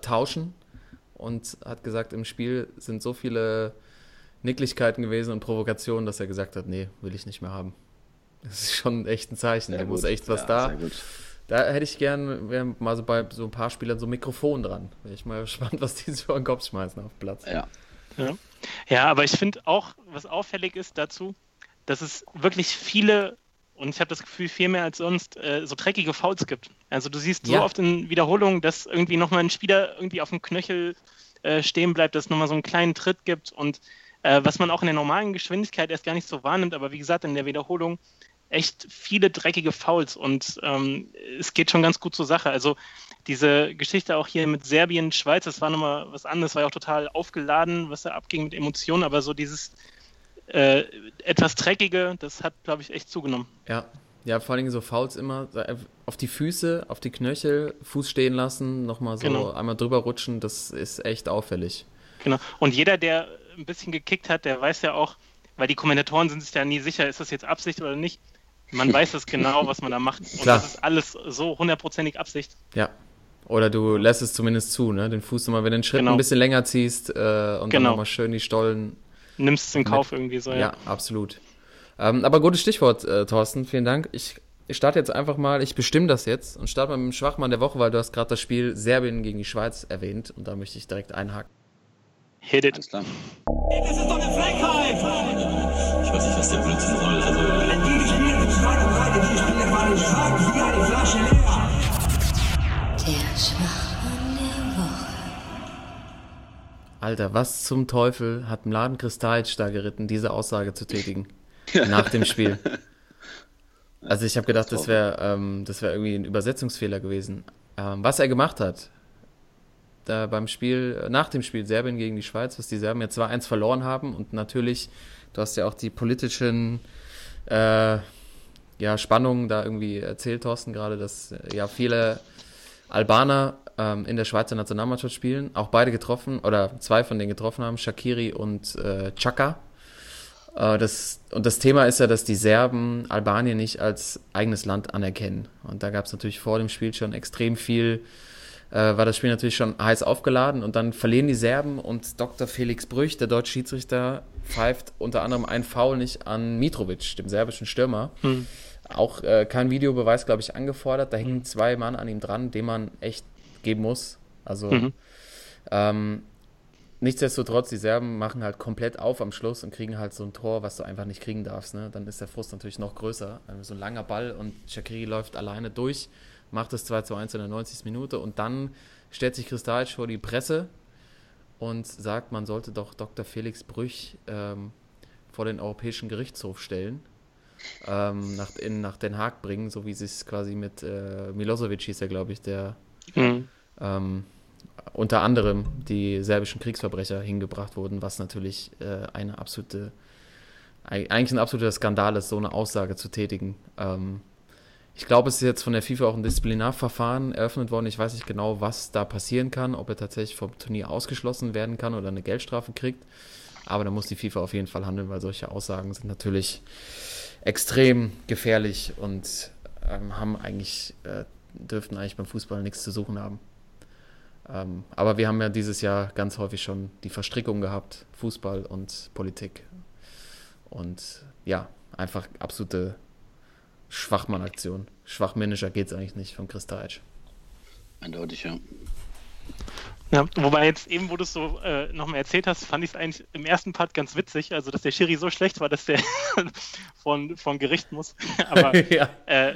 tauschen und hat gesagt, im Spiel sind so viele Nicklichkeiten gewesen und Provokationen, dass er gesagt hat, nee, will ich nicht mehr haben. Das ist schon echt ein Zeichen. Da muss echt was ja, da. Da hätte ich gern mal so bei so ein paar Spielern so ein Mikrofon dran. Bin ich mal gespannt, was die so an den Kopf schmeißen auf Platz. Ja. Ja, ja aber ich finde auch, was auffällig ist dazu, dass es wirklich viele, und ich habe das Gefühl, viel mehr als sonst, äh, so dreckige Fouls gibt. Also du siehst so ja. oft in Wiederholungen, dass irgendwie nochmal ein Spieler irgendwie auf dem Knöchel äh, stehen bleibt, dass es nochmal so einen kleinen Tritt gibt und äh, was man auch in der normalen Geschwindigkeit erst gar nicht so wahrnimmt, aber wie gesagt, in der Wiederholung echt viele dreckige Fouls und ähm, es geht schon ganz gut zur Sache. Also diese Geschichte auch hier mit Serbien, Schweiz, das war nochmal was anderes, war ja auch total aufgeladen, was da abging mit Emotionen, aber so dieses äh, etwas Dreckige, das hat, glaube ich, echt zugenommen. Ja. Ja, vor allem so Fouls immer auf die Füße, auf die Knöchel, Fuß stehen lassen, nochmal so genau. einmal drüber rutschen, das ist echt auffällig. Genau. Und jeder, der ein bisschen gekickt hat, der weiß ja auch, weil die Kommentatoren sind sich ja nie sicher, ist das jetzt Absicht oder nicht. Man weiß es genau, was man da macht. Und Klar. das ist alles so hundertprozentig Absicht. Ja. Oder du lässt es zumindest zu, ne? Den Fuß nochmal, wenn du den Schritt genau. ein bisschen länger ziehst äh, und genau. dann nochmal schön die Stollen. Nimmst es in Kauf mit. irgendwie so, ja. Ja, absolut. Ähm, aber gutes Stichwort, äh, Thorsten, vielen Dank. Ich, ich starte jetzt einfach mal, ich bestimme das jetzt und starte mal mit dem Schwachmann der Woche, weil du hast gerade das Spiel Serbien gegen die Schweiz erwähnt und da möchte ich direkt einhaken. Hit it. Alles klar. Das ist doch eine Frechheit! Ich weiß nicht, was der Blödsinn soll. Also, die spielen mit Schwein und Reite, die spielen waren schwach wie eine Flasche leer. Der Schwachmann Alter, was zum Teufel hat Mladen Kristajic da geritten, diese Aussage zu tätigen? nach dem Spiel. Also ich habe gedacht, das wäre ähm, wär irgendwie ein Übersetzungsfehler gewesen. Ähm, was er gemacht hat, da beim Spiel, nach dem Spiel Serbien gegen die Schweiz, was die Serben ja 2-1 verloren haben und natürlich, du hast ja auch die politischen äh, ja, Spannungen da irgendwie erzählt, Thorsten, gerade, dass äh, ja viele Albaner ähm, in der Schweizer Nationalmannschaft spielen, auch beide getroffen oder zwei von denen getroffen haben, Shakiri und äh, Chaka. Äh, das, und das Thema ist ja, dass die Serben Albanien nicht als eigenes Land anerkennen. Und da gab es natürlich vor dem Spiel schon extrem viel äh, war das Spiel natürlich schon heiß aufgeladen und dann verlieren die Serben und Dr. Felix Brüch, der deutsche Schiedsrichter, pfeift unter anderem ein Foul nicht an Mitrovic, dem serbischen Stürmer. Hm. Auch äh, kein Videobeweis, glaube ich, angefordert. Da hingen zwei Mann an ihm dran, dem man echt geben muss. Also mhm. ähm, nichtsdestotrotz, die Serben machen halt komplett auf am Schluss und kriegen halt so ein Tor, was du einfach nicht kriegen darfst. Ne? Dann ist der Frust natürlich noch größer. Also so ein langer Ball und Shakiri läuft alleine durch macht das 2 zu 1 in der 90. Minute und dann stellt sich Kristalic vor die Presse und sagt, man sollte doch Dr. Felix Brüch ähm, vor den Europäischen Gerichtshof stellen, ähm, nach, in, nach Den Haag bringen, so wie sie es quasi mit äh, Milosevic hieß er, glaube ich, der mhm. ähm, unter anderem die serbischen Kriegsverbrecher hingebracht wurden, was natürlich äh, eine absolute, eigentlich ein absoluter Skandal ist, so eine Aussage zu tätigen. Ähm, ich glaube, es ist jetzt von der FIFA auch ein Disziplinarverfahren eröffnet worden. Ich weiß nicht genau, was da passieren kann, ob er tatsächlich vom Turnier ausgeschlossen werden kann oder eine Geldstrafe kriegt. Aber da muss die FIFA auf jeden Fall handeln, weil solche Aussagen sind natürlich extrem gefährlich und ähm, haben eigentlich, äh, dürften eigentlich beim Fußball nichts zu suchen haben. Ähm, aber wir haben ja dieses Jahr ganz häufig schon die Verstrickung gehabt, Fußball und Politik. Und ja, einfach absolute Schwachmann-Aktion. Schwachmännischer geht es eigentlich nicht von Chris Deitsch. Eindeutig, ja. Ja, wobei jetzt eben, wo du es so äh, nochmal erzählt hast, fand ich es eigentlich im ersten Part ganz witzig, also dass der Schiri so schlecht war, dass der von, von Gericht muss. aber ja. äh,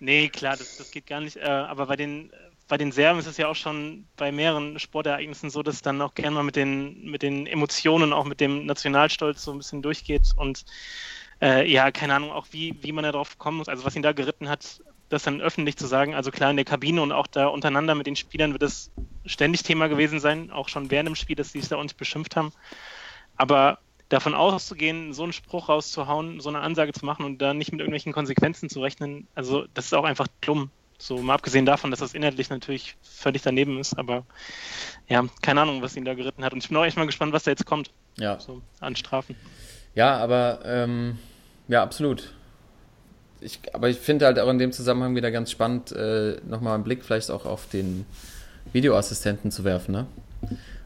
nee, klar, das, das geht gar nicht. Äh, aber bei den, bei den Serben ist es ja auch schon bei mehreren Sportereignissen so, dass dann auch gerne mal mit den, mit den Emotionen, auch mit dem Nationalstolz so ein bisschen durchgeht und äh, ja, keine Ahnung, auch wie, wie man da drauf kommen muss. Also was ihn da geritten hat, das dann öffentlich zu sagen. Also klar, in der Kabine und auch da untereinander mit den Spielern wird es ständig Thema gewesen sein, auch schon während dem Spiel, dass sie sich da uns beschimpft haben. Aber davon auszugehen, so einen Spruch rauszuhauen, so eine Ansage zu machen und da nicht mit irgendwelchen Konsequenzen zu rechnen, also das ist auch einfach dumm. So mal abgesehen davon, dass das inhaltlich natürlich völlig daneben ist, aber ja, keine Ahnung, was ihn da geritten hat. Und ich bin auch echt mal gespannt, was da jetzt kommt. Ja. So an Strafen. Ja, aber ähm, ja, absolut ich, aber ich finde halt auch in dem Zusammenhang wieder ganz spannend, äh, nochmal einen Blick vielleicht auch auf den Videoassistenten zu werfen, ne?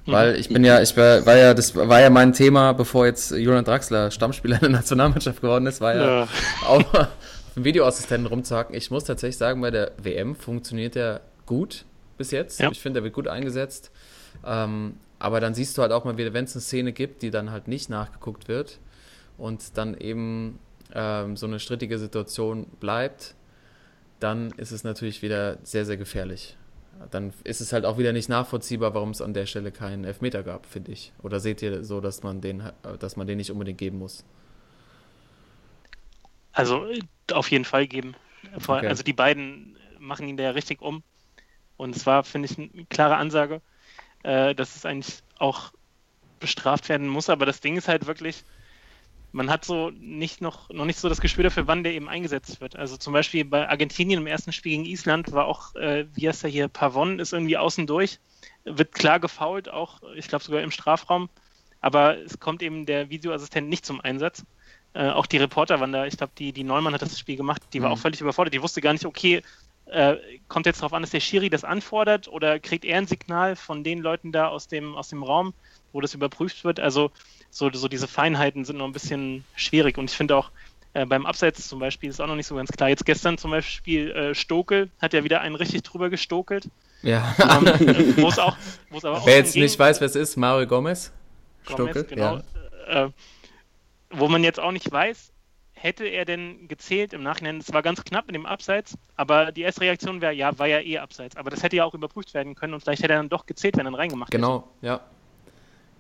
Weil ich bin ja, ich war, war, ja, das war ja mein Thema, bevor jetzt Julian Draxler Stammspieler in der Nationalmannschaft geworden ist, war ja, ja. auch auf dem Videoassistenten rumzuhacken. Ich muss tatsächlich sagen, bei der WM funktioniert der gut bis jetzt. Ja. Ich finde, der wird gut eingesetzt. Ähm, aber dann siehst du halt auch mal wieder, wenn es eine Szene gibt, die dann halt nicht nachgeguckt wird und dann eben ähm, so eine strittige Situation bleibt, dann ist es natürlich wieder sehr, sehr gefährlich. Dann ist es halt auch wieder nicht nachvollziehbar, warum es an der Stelle keinen Elfmeter gab, finde ich. Oder seht ihr so, dass man den, dass man den nicht unbedingt geben muss? Also auf jeden Fall geben. Okay. Also die beiden machen ihn da ja richtig um. Und es war, finde ich, eine klare Ansage, äh, dass es eigentlich auch bestraft werden muss. Aber das Ding ist halt wirklich, man hat so nicht noch, noch nicht so das Gespür dafür, wann der eben eingesetzt wird. Also zum Beispiel bei Argentinien im ersten Spiel gegen Island war auch, äh, wie heißt er hier, Pavon ist irgendwie außen durch, wird klar gefault, auch, ich glaube sogar im Strafraum, aber es kommt eben der Videoassistent nicht zum Einsatz. Äh, auch die Reporter waren da, ich glaube, die, die Neumann hat das Spiel gemacht, die war mhm. auch völlig überfordert, die wusste gar nicht, okay, äh, kommt jetzt darauf an, dass der Schiri das anfordert oder kriegt er ein Signal von den Leuten da aus dem, aus dem Raum, wo das überprüft wird. Also so, so diese Feinheiten sind noch ein bisschen schwierig. Und ich finde auch, äh, beim Abseits zum Beispiel ist auch noch nicht so ganz klar. Jetzt gestern zum Beispiel äh, Stokel hat ja wieder einen richtig drüber gestokelt. Ja. Ähm, äh, wo es auch, wo es aber Wer jetzt nicht weiß, wer es ist, Mario Gomez. Gomez Stokel, genau. Ja. Äh, wo man jetzt auch nicht weiß, hätte er denn gezählt im Nachhinein? Es war ganz knapp mit dem Abseits, aber die erste Reaktion wäre, ja, war ja eh Abseits. Aber das hätte ja auch überprüft werden können und vielleicht hätte er dann doch gezählt, wenn er dann reingemacht genau, hätte. Genau, ja.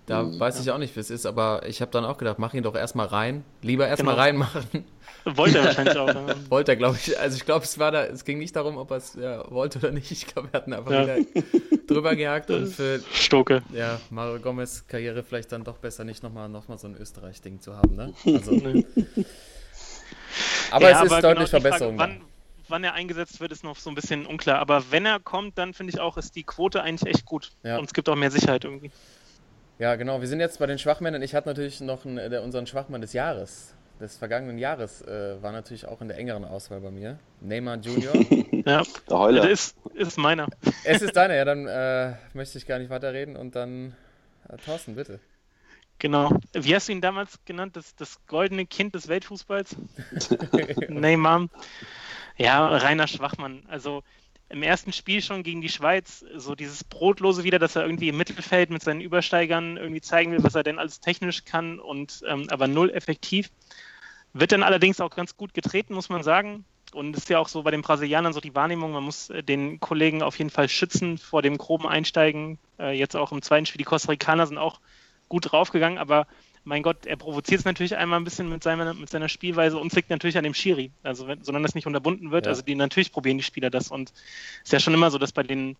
Da mhm, weiß ich auch nicht, wie es ist, aber ich habe dann auch gedacht, mach ihn doch erstmal rein. Lieber erstmal genau. reinmachen. Wollte er wahrscheinlich auch. Ja. Wollte er, glaube ich. Also ich glaube, es war da, es ging nicht darum, ob er es ja, wollte oder nicht. Ich glaube, wir hatten einfach ja. wieder drüber gehakt und für Stoke. Ja, Mario Gomez Karriere vielleicht dann doch besser nicht nochmal noch mal so ein Österreich-Ding zu haben, ne? Also, nee. aber ja, es ist aber deutlich genau Verbesserung. Frage, wann, wann, er eingesetzt wird, ist noch so ein bisschen unklar. Aber wenn er kommt, dann finde ich auch, ist die Quote eigentlich echt gut. Ja. Und es gibt auch mehr Sicherheit irgendwie. Ja, genau. Wir sind jetzt bei den Schwachmännern. Ich hatte natürlich noch einen, der, unseren Schwachmann des Jahres, des vergangenen Jahres, äh, war natürlich auch in der engeren Auswahl bei mir. Neymar Junior. ja, der Heuler. Der ist, ist meiner. Es ist deiner, ja, dann äh, möchte ich gar nicht weiterreden und dann äh, Thorsten, bitte. Genau. Wie hast du ihn damals genannt? Das, das goldene Kind des Weltfußballs? Neymar. Ja, reiner Schwachmann. Also im ersten Spiel schon gegen die Schweiz so dieses Brotlose wieder, dass er irgendwie im Mittelfeld mit seinen Übersteigern irgendwie zeigen will, was er denn alles technisch kann und ähm, aber null effektiv. Wird dann allerdings auch ganz gut getreten, muss man sagen. Und ist ja auch so bei den Brasilianern so die Wahrnehmung, man muss äh, den Kollegen auf jeden Fall schützen vor dem groben Einsteigen. Äh, jetzt auch im zweiten Spiel, die Costa Ricaner sind auch gut draufgegangen, aber mein Gott, er provoziert es natürlich einmal ein bisschen mit seiner, mit seiner Spielweise und liegt natürlich an dem Schiri, also wenn, sondern das nicht unterbunden wird. Ja. Also die natürlich probieren die Spieler das und es ist ja schon immer so, dass bei den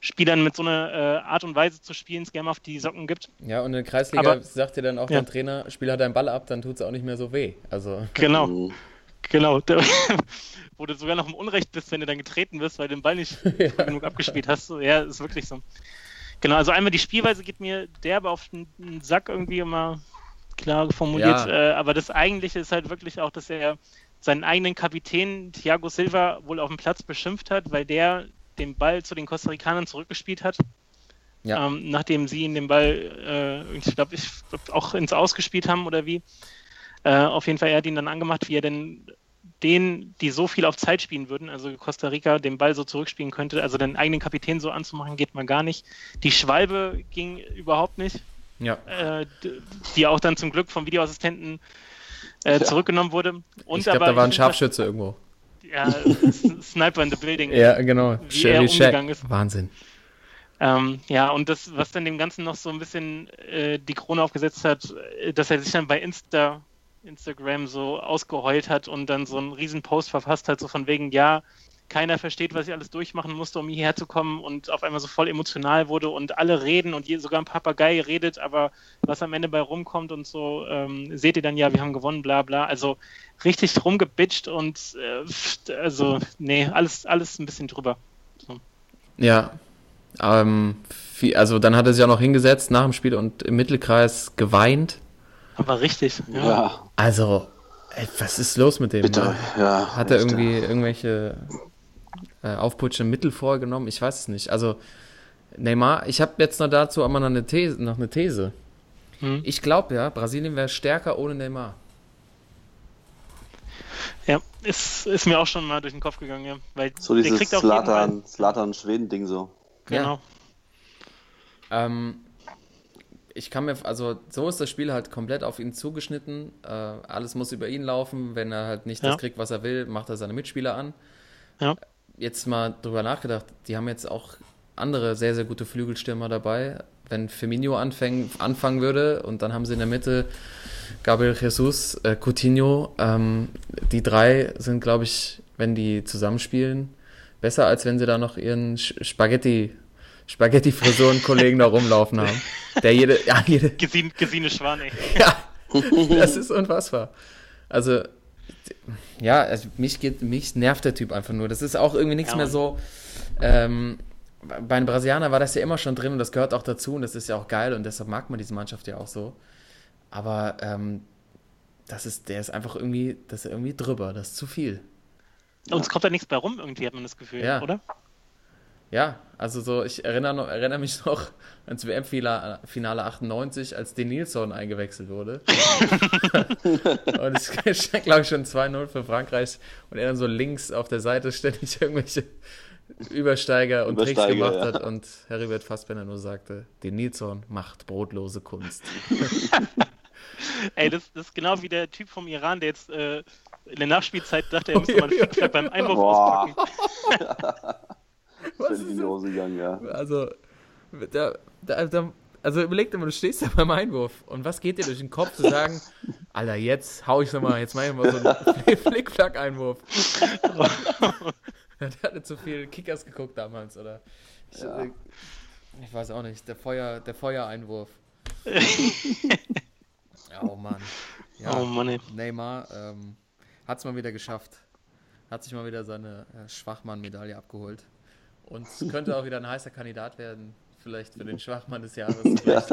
Spielern mit so einer äh, Art und Weise zu spielen es gerne auf die Socken gibt. Ja, und in der Kreisliga Aber, sagt dir dann auch ja. der Trainer, Spieler deinen Ball ab, dann tut es auch nicht mehr so weh. Also. Genau. Mhm. Genau, wo du sogar noch im Unrecht bist, wenn du dann getreten wirst, weil du den Ball nicht ja. genug abgespielt hast. Ja, ist wirklich so. Genau, also einmal die Spielweise geht mir derbe auf den Sack irgendwie immer klar formuliert, ja. äh, aber das Eigentliche ist halt wirklich auch, dass er seinen eigenen Kapitän Thiago Silva wohl auf dem Platz beschimpft hat, weil der den Ball zu den Costa Ricanern zurückgespielt hat. ja. ähm, nachdem sie ihn den Ball, äh, ich glaube, ich auch ins Ausgespielt haben oder wie. Äh, auf jeden Fall, er hat ihn dann angemacht, wie er denn den, die so viel auf Zeit spielen würden, also Costa Rica den Ball so zurückspielen könnte, also den eigenen Kapitän so anzumachen, geht mal gar nicht. Die Schwalbe ging überhaupt nicht. Ja. Äh, die auch dann zum Glück vom Videoassistenten äh, zurückgenommen wurde. Und ich glaube, da war ein Scharfschütze irgendwo. Ja, Sniper in the Building. ja, genau. Wie Sherry er umgegangen ist. Wahnsinn. Ähm, ja, und das, was dann dem Ganzen noch so ein bisschen äh, die Krone aufgesetzt hat, äh, dass er sich dann bei Insta Instagram so ausgeheult hat und dann so einen riesen Post verfasst hat, so von wegen, ja, keiner versteht, was ich alles durchmachen musste, um hierher zu kommen und auf einmal so voll emotional wurde und alle reden und sogar ein Papagei redet, aber was am Ende bei rumkommt und so, ähm, seht ihr dann ja, wir haben gewonnen, bla bla. Also richtig rumgebitcht und äh, also, nee, alles, alles ein bisschen drüber. So. Ja. Ähm, also dann hat er sich auch noch hingesetzt nach dem Spiel und im Mittelkreis geweint. Aber richtig, ja. ja. Also, ey, was ist los mit dem? Bitte, ja. Hat er irgendwie irgendwelche äh, aufputschenden Mittel vorgenommen? Ich weiß es nicht. Also, Neymar, ich habe jetzt noch dazu aber noch eine These. Noch eine These. Hm. Ich glaube ja, Brasilien wäre stärker ohne Neymar. Ja, ist, ist mir auch schon mal durch den Kopf gegangen, ja. Weil so dieses Slatan-Schweden-Ding so. Genau. Ja. Ähm, ich kann mir, also so ist das Spiel halt komplett auf ihn zugeschnitten. Äh, alles muss über ihn laufen. Wenn er halt nicht ja. das kriegt, was er will, macht er seine Mitspieler an. Ja. Jetzt mal drüber nachgedacht, die haben jetzt auch andere sehr, sehr gute Flügelstürmer dabei. Wenn Firmino anfäng, anfangen würde und dann haben sie in der Mitte Gabriel Jesus, äh, Coutinho, ähm, die drei sind, glaube ich, wenn die zusammenspielen, besser, als wenn sie da noch ihren Spaghetti Spaghetti-Frisuren-Kollegen da rumlaufen haben. Der jede, ja, jede. Gesine, Gesine Schwane. Ja, das ist unfassbar. Also, ja, also mich, geht, mich nervt der Typ einfach nur. Das ist auch irgendwie nichts ja, mehr so. Ähm, bei den Brasilianern war das ja immer schon drin und das gehört auch dazu und das ist ja auch geil und deshalb mag man diese Mannschaft ja auch so. Aber ähm, das ist, der ist einfach irgendwie, das ist irgendwie drüber, das ist zu viel. Und es kommt da nichts bei rum, irgendwie hat man das Gefühl, ja. oder? Ja, also so, ich erinnere, noch, erinnere mich noch ans WM-Finale 98, als Denilson eingewechselt wurde. und es stand, glaube ich, schon 2-0 für Frankreich und er dann so links auf der Seite ständig irgendwelche Übersteiger und Übersteiger, Tricks gemacht ja. hat und Heribert Fassbender nur sagte, Denilson macht brotlose Kunst. Ey, das, das, ist genau wie der Typ vom Iran, der jetzt äh, in der Nachspielzeit dachte, er müsste mal beim Einwurf Boah. auspacken. Was ist in die Hose gegangen, ja. Also, da, da, da, also überleg dir mal, du stehst da beim Einwurf und was geht dir durch den Kopf zu sagen, Alter, jetzt hau ich nochmal, jetzt mach ich mal so einen Flickflack-Einwurf. Der hatte zu viel Kickers geguckt damals, oder? Ich, ja. Äh, ich weiß auch nicht, der Feuer, der Feuereinwurf. oh Mann. Ja, oh Mann. Ey. Neymar ähm, hat es mal wieder geschafft. Hat sich mal wieder seine äh, Schwachmann-Medaille abgeholt. Und könnte auch wieder ein heißer Kandidat werden, vielleicht für den Schwachmann des Jahres. Vielleicht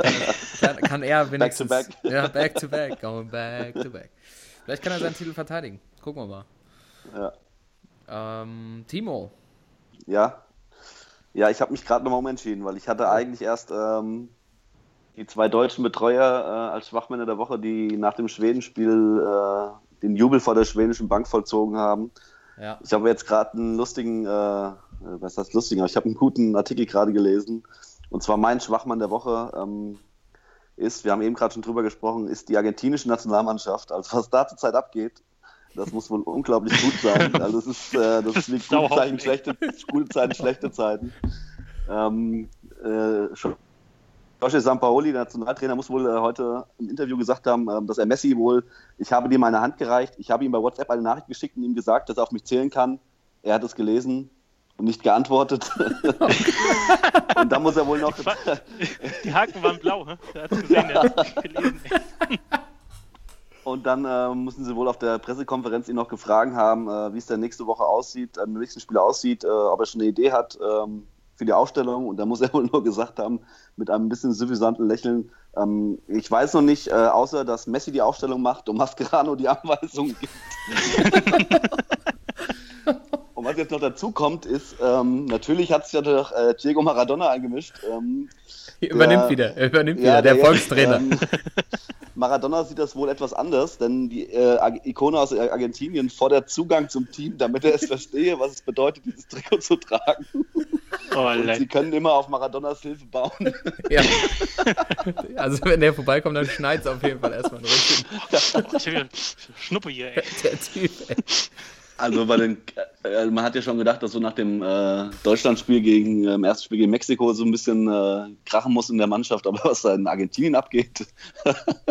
kann, kann, er wenigstens. Back to back. Ja, back to back, going back to back. Vielleicht kann er seinen Titel verteidigen. Gucken wir mal. Ja. Ähm, Timo. Ja. Ja, ich habe mich gerade nochmal umentschieden, weil ich hatte eigentlich erst ähm, die zwei deutschen Betreuer äh, als Schwachmänner der Woche, die nach dem Schwedenspiel äh, den Jubel vor der schwedischen Bank vollzogen haben. Ja. Ich habe jetzt gerade einen lustigen äh, äh, was heißt lustig, aber ich habe einen guten Artikel gerade gelesen. Und zwar mein Schwachmann der Woche ähm, ist, wir haben eben gerade schon drüber gesprochen, ist die argentinische Nationalmannschaft. Also was da zurzeit abgeht, das muss wohl unglaublich gut sein. Also es ist, äh, das, das liegt gute Zeiten, schlechte, gute Zeiten, schlechte Zeiten. Ähm, äh, Jorge Sampaoli, der Nationaltrainer, muss wohl äh, heute im Interview gesagt haben, äh, dass er Messi wohl, ich habe dir meine Hand gereicht, ich habe ihm bei WhatsApp eine Nachricht geschickt und ihm gesagt, dass er auf mich zählen kann. Er hat es gelesen, nicht geantwortet. und da muss er wohl noch. Die Haken waren blau, ne? Er hat gesehen, er hat gelesen. Und dann äh, mussten sie wohl auf der Pressekonferenz ihn noch gefragt haben, äh, wie es denn nächste Woche aussieht, äh, im nächsten Spiel aussieht, äh, ob er schon eine Idee hat ähm, für die Aufstellung. Und da muss er wohl nur gesagt haben, mit einem bisschen suffisanten Lächeln, ähm, ich weiß noch nicht, äh, außer dass Messi die Aufstellung macht und Mascherano die Anweisungen gibt. Und was jetzt noch dazu kommt, ist, ähm, natürlich hat sich ja doch äh, Diego Maradona eingemischt. Ähm, übernimmt wieder, übernimmt ja, wieder, der, der Volkstrainer. Ähm, Maradona sieht das wohl etwas anders, denn die äh, Ikone aus Argentinien fordert Zugang zum Team, damit er es verstehe, was es bedeutet, dieses Trikot zu tragen. Oh, sie können immer auf Maradonas Hilfe bauen. Ja. Also wenn der vorbeikommt, dann schneit es auf jeden Fall erstmal ein Rücken. Schnuppe hier, ey. Der Typ, ey. Also bei den, äh, man hat ja schon gedacht, dass so nach dem äh, Deutschlandspiel gegen äh, ersten Spiel gegen Mexiko so ein bisschen äh, krachen muss in der Mannschaft, aber was da in Argentinien abgeht.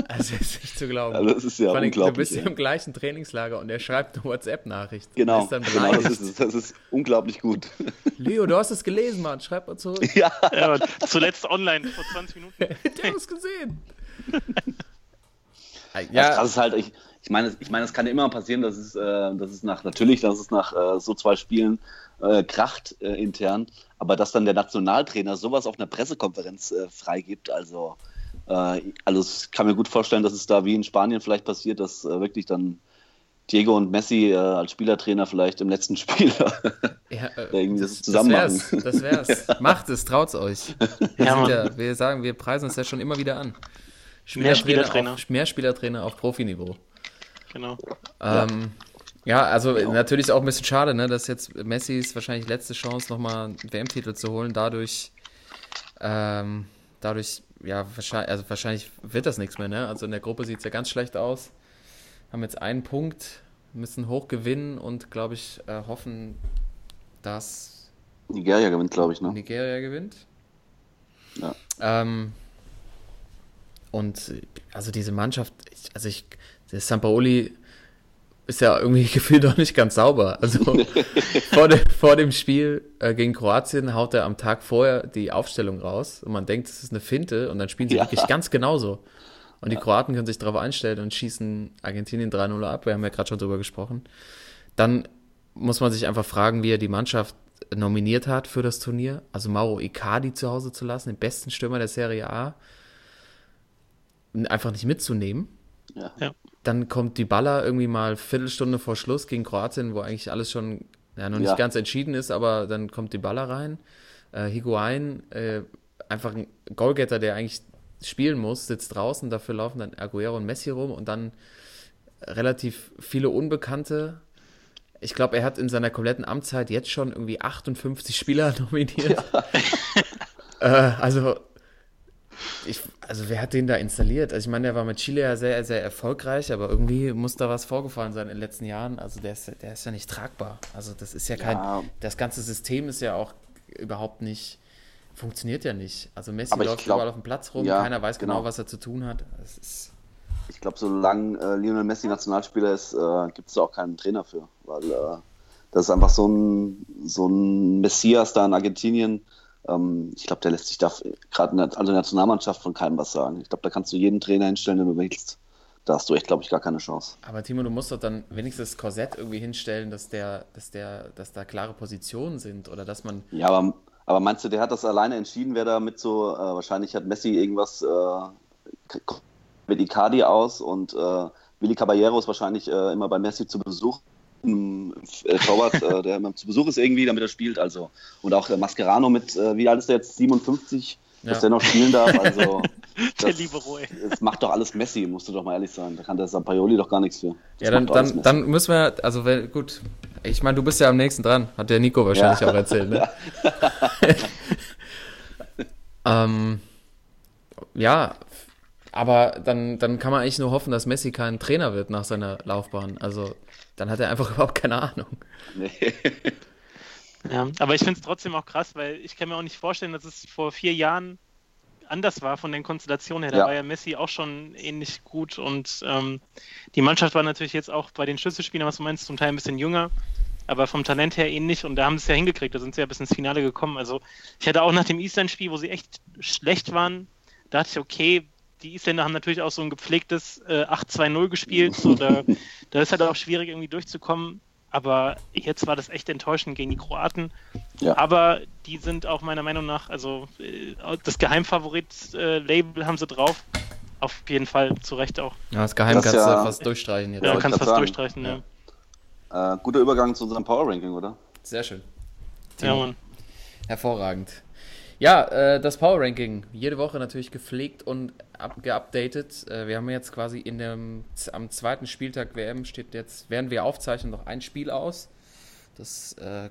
also ist nicht zu glauben. Also das ist ja Vor unglaublich. Du bist ja im gleichen Trainingslager und er schreibt eine WhatsApp-Nachricht. Genau, genau das, ist, das ist unglaublich gut. Leo, du hast es gelesen, Mann. Schreib mal zurück. Ja. ja zuletzt online vor 20 Minuten. Der hat es gesehen. ja. Das krass ist halt, ich, ich meine, ich meine, es kann immer passieren, dass es, äh, dass es nach, natürlich, dass es nach äh, so zwei Spielen äh, kracht äh, intern, aber dass dann der Nationaltrainer sowas auf einer Pressekonferenz äh, freigibt, also, äh, also ich kann mir gut vorstellen, dass es da wie in Spanien vielleicht passiert, dass äh, wirklich dann Diego und Messi als Spielertrainer vielleicht im letzten Spiel ja, irgendwie das, zusammen das wär's, machen. Das wär's. Macht es, traut's euch. Wir, ja, ja, wir sagen, wir preisen es ja schon immer wieder an. Spielertrainer mehr Spielertrainer. Auf, mehr Spielertrainer auf Profiniveau. Genau. Ähm, ja, also genau. natürlich ist auch ein bisschen schade, ne, dass jetzt Messis wahrscheinlich letzte Chance, nochmal einen WM-Titel zu holen. Dadurch, ähm, dadurch, ja, wahrscheinlich, also wahrscheinlich wird das nichts mehr, ne? Also in der Gruppe sieht es ja ganz schlecht aus. Haben jetzt einen Punkt, müssen hoch gewinnen und, glaube ich, äh, hoffen, dass. Nigeria gewinnt, glaube ich, ne? Nigeria gewinnt. Ja. Ähm, und also diese Mannschaft, ich, also ich der Sampaoli ist ja irgendwie gefühlt auch nicht ganz sauber. Also vor, de, vor, dem Spiel äh, gegen Kroatien haut er am Tag vorher die Aufstellung raus und man denkt, es ist eine Finte und dann spielen sie ja. wirklich ganz genauso. Und die Kroaten können sich darauf einstellen und schießen Argentinien 3-0 ab. Wir haben ja gerade schon drüber gesprochen. Dann muss man sich einfach fragen, wie er die Mannschaft nominiert hat für das Turnier. Also Mauro Icardi zu Hause zu lassen, den besten Stürmer der Serie A, einfach nicht mitzunehmen. Ja. ja. Dann kommt die Baller irgendwie mal Viertelstunde vor Schluss gegen Kroatien, wo eigentlich alles schon ja, noch nicht ja. ganz entschieden ist, aber dann kommt die Baller rein. Äh, Higuain, äh, einfach ein Goalgetter, der eigentlich spielen muss, sitzt draußen, dafür laufen dann Aguero und Messi rum und dann relativ viele Unbekannte. Ich glaube, er hat in seiner kompletten Amtszeit jetzt schon irgendwie 58 Spieler nominiert. Ja. äh, also ich, also wer hat den da installiert? Also ich meine, der war mit Chile ja sehr, sehr erfolgreich, aber irgendwie muss da was vorgefallen sein in den letzten Jahren. Also der ist, der ist ja nicht tragbar. Also das ist ja kein, ja. das ganze System ist ja auch überhaupt nicht, funktioniert ja nicht. Also Messi läuft glaub, überall auf dem Platz rum, ja, keiner weiß genau, genau, was er zu tun hat. ich glaube, solange äh, Lionel Messi Nationalspieler ist, äh, gibt es auch keinen Trainer für, weil äh, das ist einfach so ein, so ein Messias da in Argentinien ähm, ich glaube, der lässt sich da gerade in der also Nationalmannschaft von keinem was sagen. Ich glaube, da kannst du jeden Trainer hinstellen, den du willst. Da hast du echt, glaube ich, gar keine Chance. Aber Timo, du musst doch dann wenigstens das Korsett irgendwie hinstellen, dass der, dass der, dass da klare Positionen sind oder dass man. Ja, aber, aber meinst du, der hat das alleine entschieden, wer da mit so, äh, wahrscheinlich hat Messi irgendwas äh, mit Icardi aus und äh, Willi Caballero ist wahrscheinlich äh, immer bei Messi zu Besuch äh, Torwart, äh, der immer zu Besuch ist irgendwie, damit er spielt. Also und auch der Mascherano mit, äh, wie alt ist der jetzt? 57, ja. dass der noch spielen darf. Also der liebe Roy. Es macht doch alles Messi, musst du doch mal ehrlich sein. Da kann der Sampaioli doch gar nichts für. Das ja, dann, dann, dann müssen wir, also wenn, gut. Ich meine, du bist ja am nächsten dran, hat der Nico wahrscheinlich ja. auch erzählt, ne? ähm, ja, aber dann, dann kann man eigentlich nur hoffen, dass Messi kein Trainer wird nach seiner Laufbahn. Also dann hat er einfach überhaupt keine Ahnung. Nee. Ja, aber ich finde es trotzdem auch krass, weil ich kann mir auch nicht vorstellen, dass es vor vier Jahren anders war von den Konstellationen her. Da ja. war ja Messi auch schon ähnlich gut und ähm, die Mannschaft war natürlich jetzt auch bei den Schlüsselspielern, was du meinst, zum Teil ein bisschen jünger, aber vom Talent her ähnlich und da haben sie es ja hingekriegt, da sind sie ja bis ins Finale gekommen. Also ich hatte auch nach dem Island-Spiel, wo sie echt schlecht waren, da dachte ich, okay, die Isländer haben natürlich auch so ein gepflegtes äh, 8-2-0 gespielt. So, da, da ist halt auch schwierig, irgendwie durchzukommen. Aber jetzt war das echt enttäuschend gegen die Kroaten. Ja. Aber die sind auch meiner Meinung nach, also äh, das Geheimfavorit-Label haben sie drauf. Auf jeden Fall zu Recht auch. Ja, das Geheim das kannst ja, du fast durchstreichen jetzt. Ja, kannst fast sagen. durchstreichen, ja. ja. Äh, guter Übergang zu unserem Power Ranking, oder? Sehr schön. Timo. Ja, Mann. Hervorragend. Ja, äh, das Power Ranking. Jede Woche natürlich gepflegt und geupdatet. Äh, wir haben jetzt quasi in dem, am zweiten Spieltag WM steht jetzt, während wir aufzeichnen, noch ein Spiel aus. Das äh,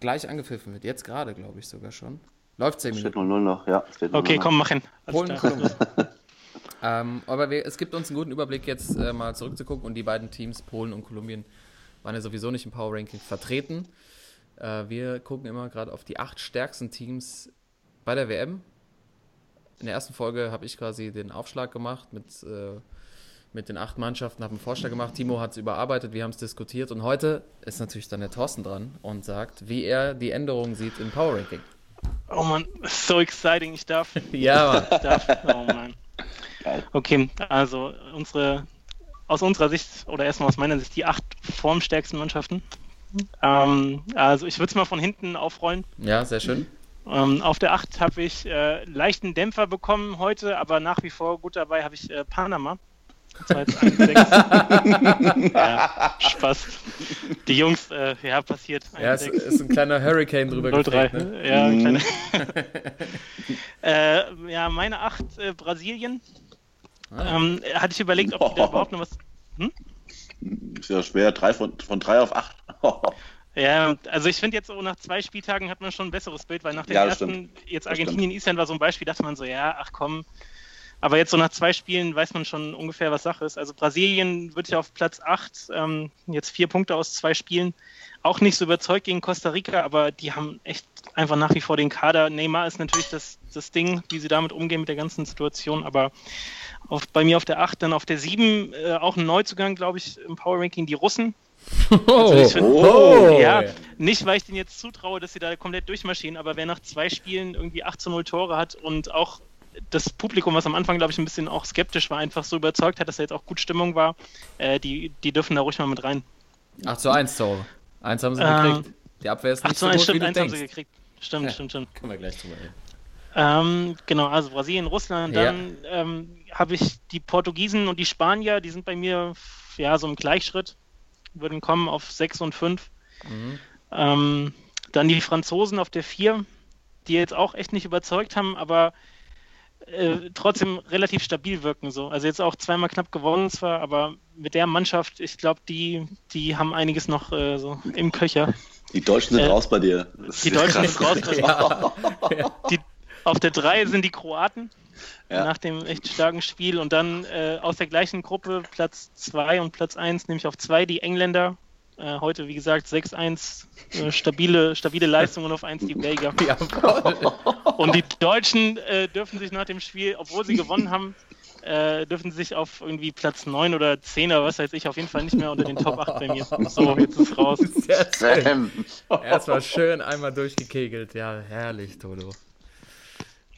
gleich angepfiffen wird. Jetzt gerade, glaube ich, sogar schon. Läuft 10 Minuten. Steht 0-0 noch, ja. okay, komm, mach hin. Polen, Kolumbien. ähm, aber wir, es gibt uns einen guten Überblick, jetzt äh, mal zurückzugucken. Und die beiden Teams, Polen und Kolumbien, waren ja sowieso nicht im Power Ranking vertreten. Äh, wir gucken immer gerade auf die acht stärksten Teams bei der WM. In der ersten Folge habe ich quasi den Aufschlag gemacht mit, äh, mit den acht Mannschaften, habe einen Vorschlag gemacht. Timo hat es überarbeitet, wir haben es diskutiert. Und heute ist natürlich dann der Thorsten dran und sagt, wie er die Änderungen sieht im Power Ranking. Oh man, so exciting, ich darf. ja, Mann. Ich darf. Oh Mann. Okay, also unsere, aus unserer Sicht, oder erstmal aus meiner Sicht, die acht formstärksten Mannschaften. Ähm, also ich würde es mal von hinten aufrollen. Ja, sehr schön. Ähm, auf der 8 habe ich äh, leichten Dämpfer bekommen heute, aber nach wie vor gut dabei habe ich äh, Panama. ja, Spaß. Die Jungs, äh, ja, passiert. Ja, es ist ein kleiner Hurricane drüber 03, gekriegt, ne? Ja, kleine. äh, ja, meine 8 äh, Brasilien. Ah. Ähm, hatte ich überlegt, ob die da überhaupt noch was. Hm? Ist ja schwer, drei von, von drei auf acht. Ja, also ich finde jetzt so nach zwei Spieltagen hat man schon ein besseres Bild, weil nach dem ja, ersten, stimmt. jetzt Argentinien, Island war so ein Beispiel, dachte man so, ja, ach komm. Aber jetzt so nach zwei Spielen weiß man schon ungefähr, was Sache ist. Also Brasilien wird ja auf Platz 8, ähm, jetzt vier Punkte aus zwei Spielen. Auch nicht so überzeugt gegen Costa Rica, aber die haben echt einfach nach wie vor den Kader. Neymar ist natürlich das, das Ding, wie sie damit umgehen mit der ganzen Situation, aber auf, bei mir auf der 8, dann auf der 7 äh, auch ein Neuzugang, glaube ich, im Power Ranking, die Russen. Oh, also find, oh. Ja, nicht, weil ich denen jetzt zutraue, dass sie da komplett durchmaschinen, aber wer nach zwei Spielen irgendwie 8 zu 0 Tore hat und auch das Publikum, was am Anfang, glaube ich, ein bisschen auch skeptisch war, einfach so überzeugt hat, dass da jetzt auch gut Stimmung war, äh, die, die dürfen da ruhig mal mit rein. 8 zu 1 Tore. Eins haben sie ähm, gekriegt. Die Abwehr ist nicht 8 zu 1, so gut, stimmt, wie du eins haben sie gekriegt. Stimmt, ja, stimmt, stimmt. Können wir gleich drüber reden. Ähm, genau, also Brasilien, Russland, dann ja. ähm, habe ich die Portugiesen und die Spanier, die sind bei mir ja so im Gleichschritt würden kommen auf 6 und 5. Mhm. Ähm, dann die Franzosen auf der 4, die jetzt auch echt nicht überzeugt haben, aber äh, trotzdem relativ stabil wirken. So. Also jetzt auch zweimal knapp gewonnen zwar, aber mit der Mannschaft, ich glaube, die, die haben einiges noch äh, so im Köcher. Die Deutschen sind äh, raus bei dir. Die Deutschen sind raus bei dir. Ja. Die, auf der 3 sind die Kroaten ja. nach dem echt starken Spiel. Und dann äh, aus der gleichen Gruppe Platz 2 und Platz 1, nämlich auf 2 die Engländer. Äh, heute, wie gesagt, 6-1, äh, stabile, stabile Leistung und auf 1 die Belgier. und die Deutschen äh, dürfen sich nach dem Spiel, obwohl sie gewonnen haben, äh, dürfen sich auf irgendwie Platz 9 oder 10 oder was weiß ich, auf jeden Fall nicht mehr unter den Top 8 bei mir. So, jetzt ist raus. Sehr schön. Erstmal schön einmal durchgekegelt. Ja, herrlich, Toto.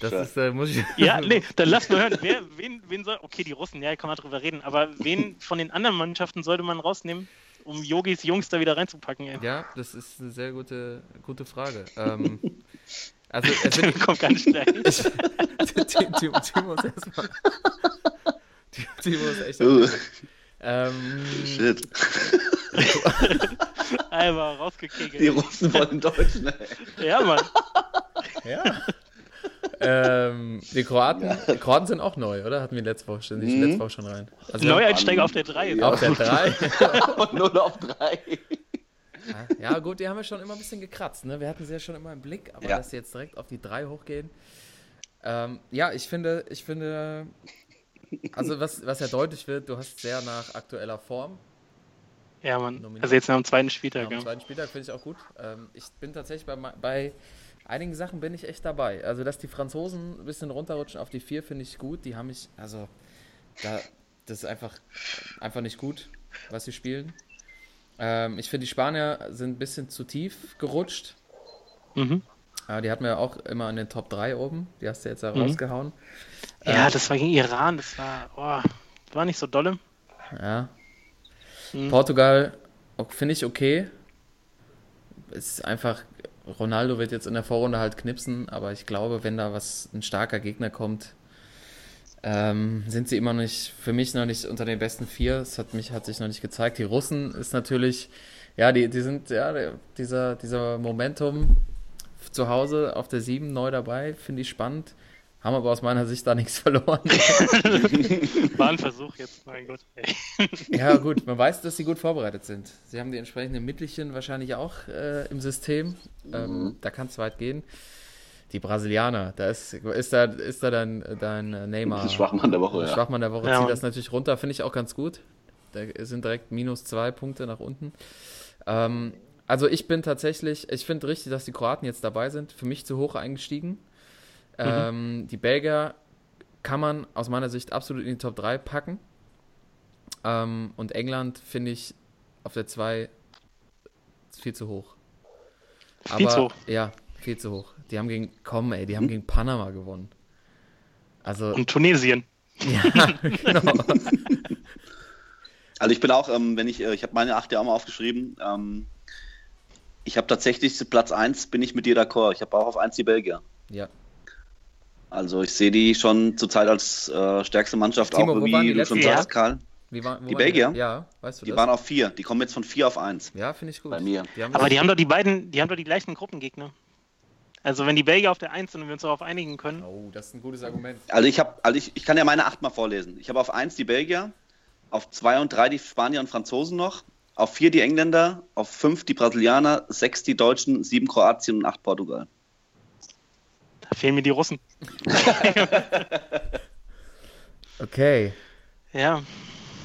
Das ist, äh, muss ich. Ja, nee, dann lass mal hören. Wer, wen, wen soll. Okay, die Russen, ja, kann man drüber reden. Aber wen von den anderen Mannschaften sollte man rausnehmen, um Yogis Jungs da wieder reinzupacken? Ey? Ja, das ist eine sehr gute, gute Frage. Ähm, also, Tim kommt gar nicht rein. Timo, ist erstmal. Timo ist echt. Ähm, Shit. Einmal rausgekegelt. Die Russen wollen Deutschen, ey. Ja, Mann. Ja ähm, die Kroaten, ja. die Kroaten sind auch neu, oder? Hatten wir letzte Woche, die mhm. letzte Woche schon rein. Also Neueinsteiger auf der 3. Ja. Auf der 3. Null auf 3. Ja, gut, die haben wir schon immer ein bisschen gekratzt. Ne? Wir hatten sie ja schon immer im Blick, aber ja. dass sie jetzt direkt auf die 3 hochgehen. Ähm, ja, ich finde, ich finde, also was, was ja deutlich wird, du hast sehr nach aktueller Form. Ja, man. Also jetzt nach dem zweiten Spieltag. Nach dem zweiten Spieltag finde ich auch gut. Ähm, ich bin tatsächlich bei, bei einigen Sachen bin ich echt dabei. Also, dass die Franzosen ein bisschen runterrutschen auf die 4, finde ich gut. Die haben mich, also, da, das ist einfach, einfach nicht gut, was sie spielen. Ähm, ich finde, die Spanier sind ein bisschen zu tief gerutscht. Mhm. Aber die hatten wir ja auch immer in den Top 3 oben. Die hast du jetzt ja mhm. rausgehauen. Ja, ähm, das war gegen Iran. Das war, oh, war nicht so dolle. Ja. Mhm. Portugal finde ich okay. Es ist einfach Ronaldo wird jetzt in der Vorrunde halt knipsen, aber ich glaube, wenn da was ein starker Gegner kommt, ähm, sind sie immer noch nicht, für mich noch nicht unter den besten vier. Das hat mich, hat sich noch nicht gezeigt. Die Russen ist natürlich, ja, die, die sind, ja, dieser, dieser Momentum zu Hause auf der 7 neu dabei, finde ich spannend. Haben aber aus meiner Sicht da nichts verloren. War ein Versuch jetzt, mein Gott. ja, gut, man weiß, dass sie gut vorbereitet sind. Sie haben die entsprechenden Mittelchen wahrscheinlich auch äh, im System. Ähm, mhm. Da kann es weit gehen. Die Brasilianer, da ist, ist, da, ist da dein, dein Neymar. Schwachmann der Woche, ja. Schwachmann der Woche ja. zieht das natürlich runter, finde ich auch ganz gut. Da sind direkt minus zwei Punkte nach unten. Ähm, also ich bin tatsächlich, ich finde richtig, dass die Kroaten jetzt dabei sind. Für mich zu hoch eingestiegen. Mhm. Ähm, die Belgier kann man aus meiner Sicht absolut in die Top 3 packen. Ähm, und England finde ich auf der 2 viel zu hoch. Aber, viel zu hoch. Ja, viel zu hoch. Die haben gegen, komm ey, die haben hm? gegen Panama gewonnen. Also, und Tunesien. Ja, genau. Also ich bin auch, ähm, wenn ich, äh, ich habe meine acht ja auch mal aufgeschrieben. Ähm, ich habe tatsächlich Platz 1 bin ich mit dir d'accord. Ich habe auch auf 1 die Belgier. Ja, also ich sehe die schon zurzeit als äh, stärkste Mannschaft, Timo, auch wie du schon sagst, Karl. Wie war, die Belgier? Die? Ja, weißt du Die das? waren auf vier. Die kommen jetzt von vier auf eins. Ja, finde ich gut. Bei mir. Die Aber die haben doch die beiden, die haben doch die gleichen Gruppengegner. Also wenn die Belgier auf der 1 sind und wir uns darauf einigen können. Oh, das ist ein gutes Argument. Also ich habe, also ich, ich kann ja meine acht mal vorlesen. Ich habe auf 1 die Belgier, auf 2 und 3 die Spanier und Franzosen noch, auf 4 die Engländer, auf 5 die Brasilianer, 6 die Deutschen, 7 Kroatien und 8 Portugal. Fehlen mir die Russen. okay. Ja.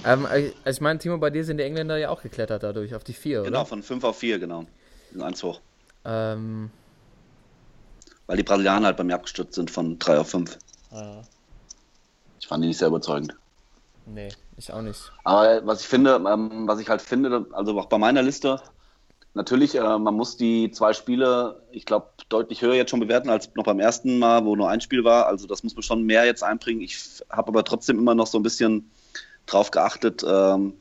Ähm, also ich meine, Timo, bei dir sind die Engländer ja auch geklettert dadurch auf die 4, oder? Genau, von 5 auf 4, genau. In eins hoch. Ähm. Weil die Brasilianer halt bei mir abgestürzt sind von 3 auf 5. Ah. Ich fand die nicht sehr überzeugend. Nee, ich auch nicht. Aber was ich finde, ähm, was ich halt finde, also auch bei meiner Liste, Natürlich, äh, man muss die zwei Spiele, ich glaube, deutlich höher jetzt schon bewerten als noch beim ersten Mal, wo nur ein Spiel war. Also das muss man schon mehr jetzt einbringen. Ich habe aber trotzdem immer noch so ein bisschen drauf geachtet, ähm,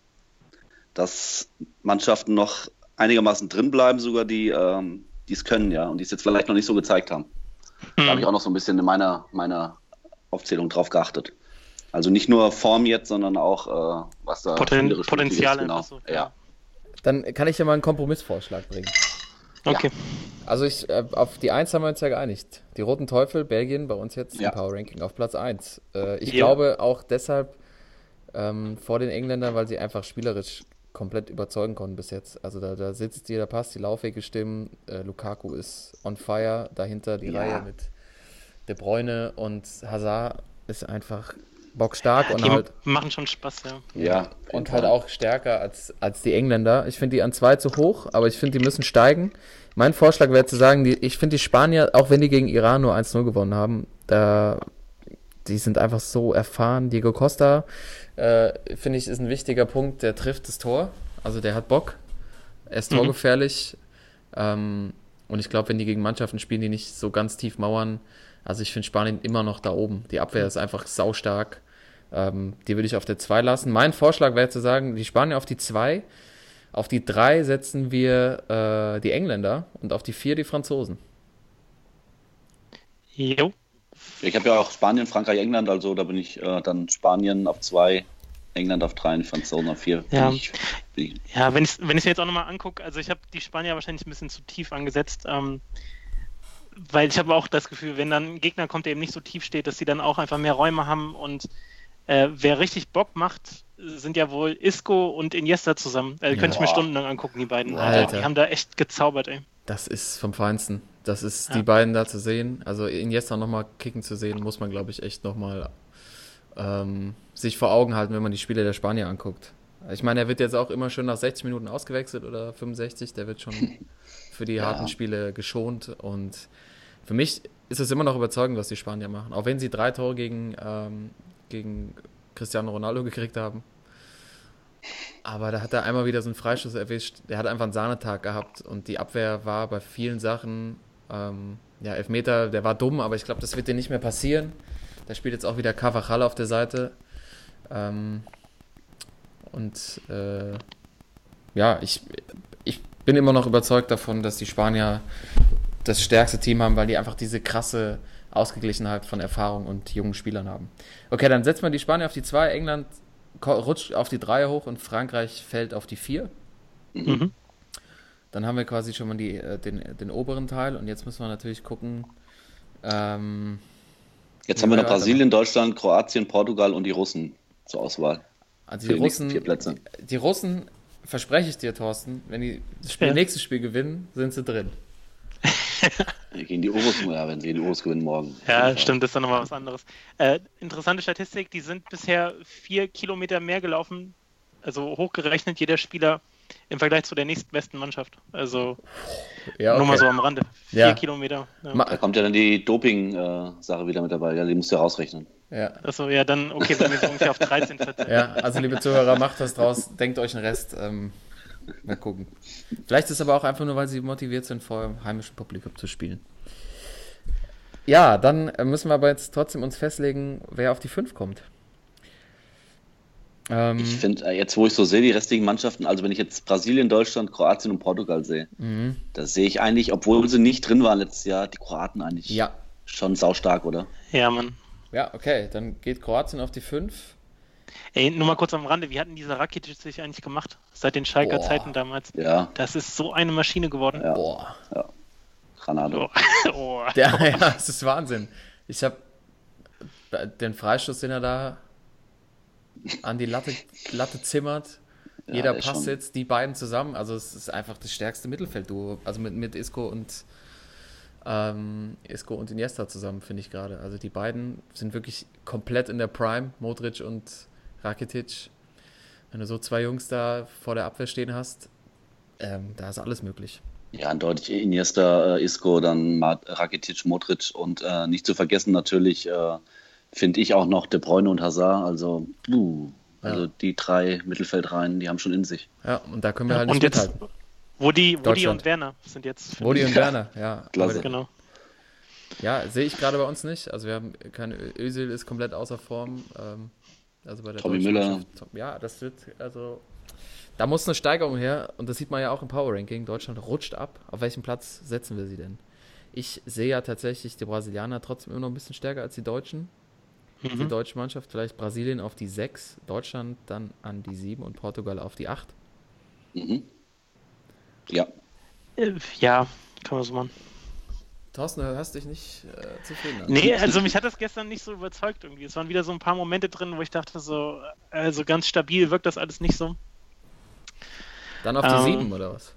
dass Mannschaften noch einigermaßen drin bleiben, sogar die ähm, es können, ja, und die es jetzt vielleicht noch nicht so gezeigt haben. Da habe ich auch noch so ein bisschen in meiner, meiner Aufzählung drauf geachtet. Also nicht nur Form jetzt, sondern auch, äh, was da Poten Potenzial ist, genau. So, ja. Dann kann ich dir mal einen Kompromissvorschlag bringen. Okay. Ja. Also ich, äh, auf die 1 haben wir uns ja geeinigt. Die Roten Teufel, Belgien, bei uns jetzt ja. im Power Ranking auf Platz 1. Äh, ich ja. glaube auch deshalb ähm, vor den Engländern, weil sie einfach spielerisch komplett überzeugen konnten bis jetzt. Also da, da sitzt jeder Pass, die Laufwege stimmen. Äh, Lukaku ist on fire. Dahinter die Reihe mit De Bruyne und Hazard ist einfach bockstark und die halt. Machen schon Spaß, ja. Ja. Und halt auch stärker als, als die Engländer. Ich finde die an zwei zu hoch, aber ich finde, die müssen steigen. Mein Vorschlag wäre zu sagen, die, ich finde die Spanier, auch wenn die gegen Iran nur 1-0 gewonnen haben, da, die sind einfach so erfahren. Diego Costa, äh, finde ich, ist ein wichtiger Punkt. Der trifft das Tor. Also der hat Bock. Er ist mhm. torgefährlich. Ähm, und ich glaube, wenn die gegen Mannschaften spielen, die nicht so ganz tief mauern, also ich finde Spanien immer noch da oben. Die Abwehr ist einfach saustark. Ähm, die würde ich auf der 2 lassen. Mein Vorschlag wäre zu sagen, die Spanier auf die 2. Auf die 3 setzen wir äh, die Engländer und auf die 4 die Franzosen. Jo. Ich habe ja auch Spanien, Frankreich, England, also da bin ich äh, dann Spanien auf 2, England auf 3 und Franzosen auf 4. Ja, ich, ja wenn ich es wenn mir jetzt auch nochmal angucke, also ich habe die Spanier wahrscheinlich ein bisschen zu tief angesetzt. Ähm, weil ich habe auch das Gefühl, wenn dann ein Gegner kommt, der eben nicht so tief steht, dass sie dann auch einfach mehr Räume haben und äh, wer richtig Bock macht, sind ja wohl Isco und Iniesta zusammen. Äh, könnte ich mir stundenlang angucken, die beiden. Alter. Die haben da echt gezaubert, ey. Das ist vom Feinsten. Das ist ja. die beiden da zu sehen. Also Iniesta nochmal kicken zu sehen, muss man, glaube ich, echt nochmal ähm, sich vor Augen halten, wenn man die Spiele der Spanier anguckt. Ich meine, er wird jetzt auch immer schön nach 60 Minuten ausgewechselt oder 65. Der wird schon für die ja. harten Spiele geschont. Und für mich ist es immer noch überzeugend, was die Spanier machen. Auch wenn sie drei Tore gegen, ähm, gegen Cristiano Ronaldo gekriegt haben. Aber da hat er einmal wieder so einen Freischuss erwischt. Der hat einfach einen Sahnetag gehabt und die Abwehr war bei vielen Sachen, ähm, ja, Elfmeter, der war dumm, aber ich glaube, das wird dir nicht mehr passieren. Da spielt jetzt auch wieder Cavachal auf der Seite. Ähm, und äh, ja, ich, ich bin immer noch überzeugt davon, dass die Spanier das stärkste Team haben, weil die einfach diese krasse Ausgeglichenheit von Erfahrung und jungen Spielern haben. Okay, dann setzt man die Spanier auf die 2, England rutscht auf die 3 hoch und Frankreich fällt auf die 4. Mhm. Dann haben wir quasi schon mal die, äh, den, den oberen Teil und jetzt müssen wir natürlich gucken. Ähm, jetzt haben wir noch Brasilien, Deutschland, Kroatien, Portugal und die Russen zur Auswahl. Also die Russen, vier Plätze. die Russen, verspreche ich dir, Thorsten, wenn die das Spiel, ja. nächste Spiel gewinnen, sind sie drin. gegen die Urus, ja, wenn sie die Urus gewinnen morgen. Ja, stimmt, das ist dann nochmal was anderes. Äh, interessante Statistik, die sind bisher vier Kilometer mehr gelaufen, also hochgerechnet jeder Spieler im Vergleich zu der nächstbesten Mannschaft. Also ja, okay. nur mal so am Rande. Vier ja. Kilometer. Ja. Da kommt ja dann die Doping-Sache wieder mit dabei. Ja, die musst du ja rausrechnen. Ja. Achso, ja, dann, okay, sind wir so ungefähr auf 13, 14. Ja, also liebe Zuhörer, macht was draus, denkt euch einen Rest. Ähm, mal gucken. Vielleicht ist es aber auch einfach nur, weil sie motiviert sind, vor dem heimischen Publikum zu spielen. Ja, dann müssen wir aber jetzt trotzdem uns festlegen, wer auf die 5 kommt. Ähm, ich finde, äh, jetzt wo ich so sehe, die restlichen Mannschaften, also wenn ich jetzt Brasilien, Deutschland, Kroatien und Portugal sehe, mhm. da sehe ich eigentlich, obwohl sie nicht drin waren letztes Jahr, die Kroaten eigentlich ja. schon saustark, oder? Ja, Mann. Ja, okay, dann geht Kroatien auf die 5. Ey, nur mal kurz am Rande, wie hatten diese Rakitic sich eigentlich gemacht? Seit den Schalker Zeiten damals. Ja. Das ist so eine Maschine geworden. Ja. Boah. Ja. Granado. Oh. oh. Ja, ja, das ist Wahnsinn. Ich habe den Freistoß, den er da an die Latte, Latte zimmert. Ja, Jeder passt jetzt die beiden zusammen. Also es ist einfach das stärkste Mittelfeldduo. Also mit, mit Isco und ähm, Isco und Iniesta zusammen, finde ich gerade. Also die beiden sind wirklich komplett in der Prime, Modric und Rakitic. Wenn du so zwei Jungs da vor der Abwehr stehen hast, ähm, da ist alles möglich. Ja, eindeutig Iniesta, äh, Isco, dann Rakitic, Modric und äh, nicht zu vergessen natürlich äh, finde ich auch noch De Bruyne und Hazard. Also, uh, also ja. die drei Mittelfeldreihen, die haben schon in sich. Ja, und da können wir halt nicht und jetzt, mithalten. Woody, Woody und Werner sind jetzt. Woody und Werner, ja. Klasse. Genau. Ja, sehe ich gerade bei uns nicht. Also wir haben keine Özil ist komplett außer Form. Ähm, also bei der Tommy Müller. Ja, das wird also da muss eine Steigerung her und das sieht man ja auch im Power Ranking. Deutschland rutscht ab. Auf welchen Platz setzen wir sie denn? Ich sehe ja tatsächlich die Brasilianer trotzdem immer noch ein bisschen stärker als die Deutschen mhm. die deutsche Mannschaft. Vielleicht Brasilien auf die 6, Deutschland dann an die 7 und Portugal auf die 8. Mhm. Ja. Ja, kann man so machen. Thorsten, du hörst dich nicht äh, zufrieden an. Nee, also mich hat das gestern nicht so überzeugt irgendwie. Es waren wieder so ein paar Momente drin, wo ich dachte, so also ganz stabil wirkt das alles nicht so. Dann auf die ähm, 7 oder was?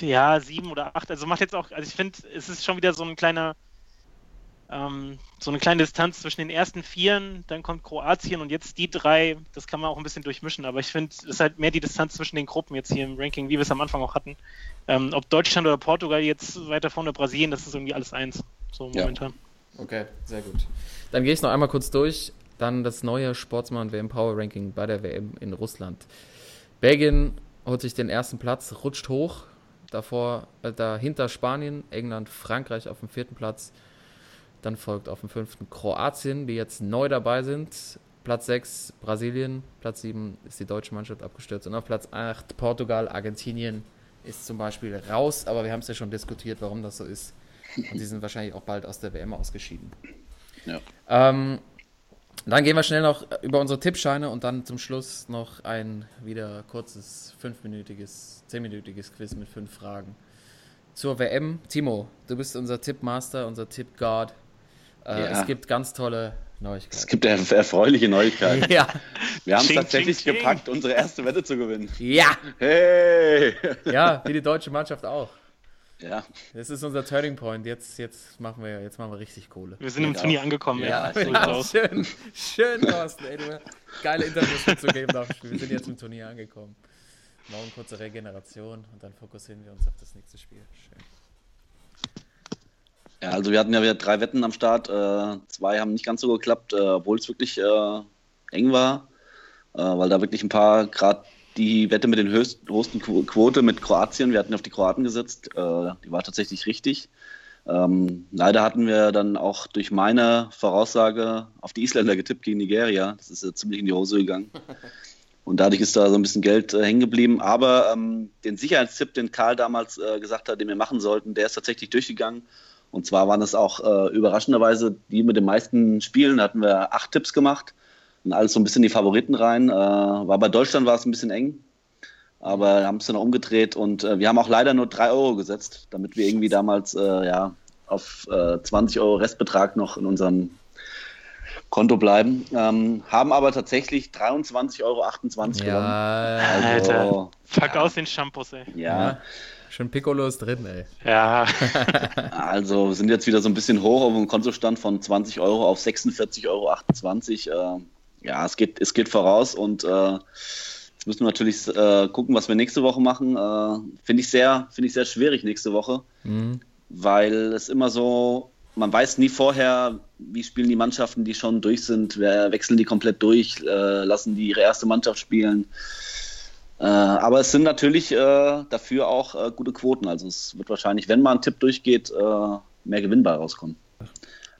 Ja, 7 oder 8. Also macht jetzt auch, also ich finde, es ist schon wieder so ein kleiner ähm, so eine kleine Distanz zwischen den ersten Vieren, dann kommt Kroatien und jetzt die drei, das kann man auch ein bisschen durchmischen, aber ich finde, es ist halt mehr die Distanz zwischen den Gruppen jetzt hier im Ranking, wie wir es am Anfang auch hatten. Ähm, ob Deutschland oder Portugal jetzt weiter vorne Brasilien, das ist irgendwie alles eins, so momentan. Ja. Okay, sehr gut. Dann gehe ich noch einmal kurz durch. Dann das neue Sportsmann WM Power Ranking bei der WM in Russland. Belgien holt sich den ersten Platz, rutscht hoch. Davor, äh, dahinter Spanien, England, Frankreich auf dem vierten Platz. Dann folgt auf dem fünften Kroatien, die jetzt neu dabei sind. Platz 6 Brasilien, Platz 7 ist die deutsche Mannschaft abgestürzt und auf Platz 8 Portugal, Argentinien ist zum Beispiel raus, aber wir haben es ja schon diskutiert, warum das so ist. Und die sind wahrscheinlich auch bald aus der WM ausgeschieden. Ja. Ähm, dann gehen wir schnell noch über unsere Tippscheine und dann zum Schluss noch ein wieder kurzes, fünfminütiges, zehnminütiges Quiz mit fünf Fragen. Zur WM. Timo, du bist unser Tippmaster, unser Tippguard. Äh, ja. Es gibt ganz tolle Neuigkeiten. Es gibt erf erfreuliche Neuigkeiten. ja. Wir haben es tatsächlich ching, gepackt, unsere erste Wette zu gewinnen. Ja. Hey. Ja, wie die deutsche Mannschaft auch. Ja. Das ist unser Turning Point. Jetzt, jetzt, machen, wir, jetzt machen wir richtig Kohle. Wir sind im genau. Turnier angekommen. Ja, ja. ja schön. Schön, Thorsten. Ey, du geile Interviews mitzugeben Spiel. Wir sind jetzt im Turnier angekommen. Morgen kurze Regeneration und dann fokussieren wir uns auf das nächste Spiel. Schön. Ja, also wir hatten ja wieder drei Wetten am Start. Äh, zwei haben nicht ganz so geklappt, äh, obwohl es wirklich äh, eng war, äh, weil da wirklich ein paar, gerade die Wette mit den höchsten, höchsten Quote mit Kroatien, wir hatten auf die Kroaten gesetzt, äh, die war tatsächlich richtig. Ähm, leider hatten wir dann auch durch meine Voraussage auf die Isländer getippt gegen Nigeria. Das ist ja ziemlich in die Hose gegangen. Und dadurch ist da so ein bisschen Geld äh, hängen geblieben. Aber ähm, den Sicherheitstipp, den Karl damals äh, gesagt hat, den wir machen sollten, der ist tatsächlich durchgegangen. Und zwar waren es auch äh, überraschenderweise die mit den meisten Spielen. Da hatten wir acht Tipps gemacht und alles so ein bisschen die Favoriten rein. Äh, war bei Deutschland war es ein bisschen eng. aber haben es dann umgedreht und äh, wir haben auch leider nur 3 Euro gesetzt, damit wir irgendwie damals äh, ja, auf äh, 20 Euro Restbetrag noch in unserem Konto bleiben. Ähm, haben aber tatsächlich 23,28 Euro ja, Also, Alter, fuck ja. aus den Shampoos, ey. Ja. ja. Schon Piccolo ist drin, ey. Ja. also sind jetzt wieder so ein bisschen hoch auf dem Kontostand von 20 Euro auf 46,28 Euro. Äh, ja, es geht, es geht voraus und äh, Jetzt müssen wir natürlich äh, gucken, was wir nächste Woche machen. Äh, Finde ich, sehr, find ich sehr schwierig nächste Woche, mhm. weil es immer so, man weiß nie vorher, wie spielen die Mannschaften, die schon durch sind, wer, wechseln die komplett durch, äh, lassen die ihre erste Mannschaft spielen. Äh, aber es sind natürlich äh, dafür auch äh, gute Quoten. Also es wird wahrscheinlich, wenn mal ein Tipp durchgeht, mehr gewinnbar rauskommen.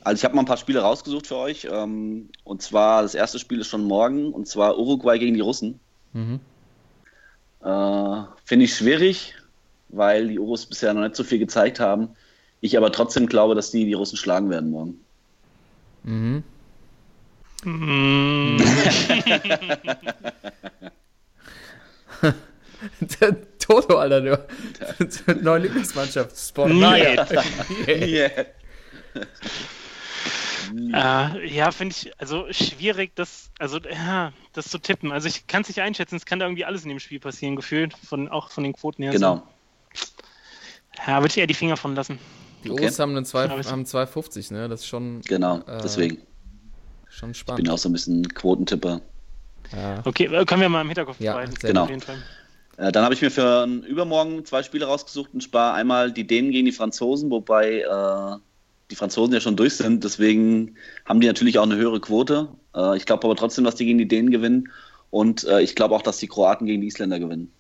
Also ich habe mal ein paar Spiele rausgesucht für euch. Ähm, und zwar, das erste Spiel ist schon morgen, und zwar Uruguay gegen die Russen. Mhm. Äh, Finde ich schwierig, weil die Urus bisher noch nicht so viel gezeigt haben. Ich aber trotzdem glaube, dass die die Russen schlagen werden morgen. Mhm. Mm. Toto, Alter, du. Neue Lieblingsmannschaft. Sport. Nee. Äh, ja, finde ich also schwierig, das, also, ja, das zu tippen. Also ich kann es nicht einschätzen, es kann da irgendwie alles in dem Spiel passieren, gefühlt, von, auch von den Quoten her. Genau. So. Ja, würde ich eher die Finger von lassen. Die okay. O's haben, einen zwei, haben 2,50, ne? Das ist schon. Genau, äh, deswegen. Schon spannend. Ich bin auch so ein bisschen Quotentipper. Ja. Okay, äh, können wir mal im Hinterkopf ja, behalten. Genau. Äh, dann habe ich mir für übermorgen zwei Spiele rausgesucht und spare einmal die Dänen gegen die Franzosen, wobei äh, die Franzosen ja schon durch sind. Deswegen haben die natürlich auch eine höhere Quote. Äh, ich glaube aber trotzdem, dass die gegen die Dänen gewinnen. Und äh, ich glaube auch, dass die Kroaten gegen die Isländer gewinnen.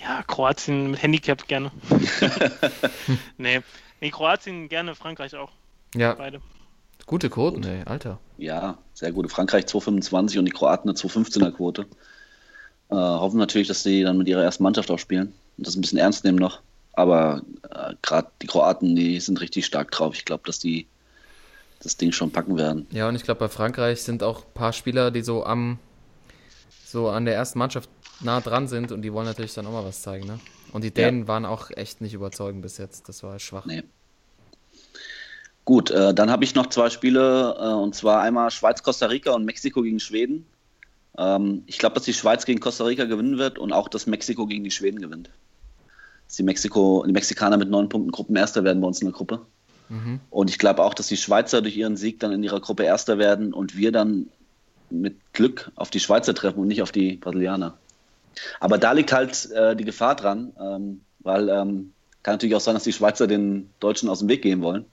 Ja, Kroatien mit Handicap gerne. nee. nee, Kroatien gerne, Frankreich auch. Ja. Beide. Gute Quoten, ey, Alter. Ja, sehr gute. Frankreich 2,25 und die Kroaten eine 2,15er Quote. Äh, hoffen natürlich, dass sie dann mit ihrer ersten Mannschaft auch spielen und das ein bisschen ernst nehmen noch. Aber äh, gerade die Kroaten, die sind richtig stark drauf. Ich glaube, dass die das Ding schon packen werden. Ja, und ich glaube, bei Frankreich sind auch ein paar Spieler, die so am so an der ersten Mannschaft nah dran sind und die wollen natürlich dann auch mal was zeigen, ne? Und die Dänen ja. waren auch echt nicht überzeugend bis jetzt. Das war schwach. Nee. Gut, äh, dann habe ich noch zwei Spiele, äh, und zwar einmal Schweiz-Costa Rica und Mexiko gegen Schweden. Ähm, ich glaube, dass die Schweiz gegen Costa Rica gewinnen wird und auch, dass Mexiko gegen die Schweden gewinnt dass die, Mexiko, die Mexikaner mit neun Punkten Gruppenerster werden bei uns in der Gruppe. Mhm. Und ich glaube auch, dass die Schweizer durch ihren Sieg dann in ihrer Gruppe Erster werden und wir dann mit Glück auf die Schweizer treffen und nicht auf die Brasilianer. Aber da liegt halt äh, die Gefahr dran, ähm, weil ähm, kann natürlich auch sein, dass die Schweizer den Deutschen aus dem Weg gehen wollen.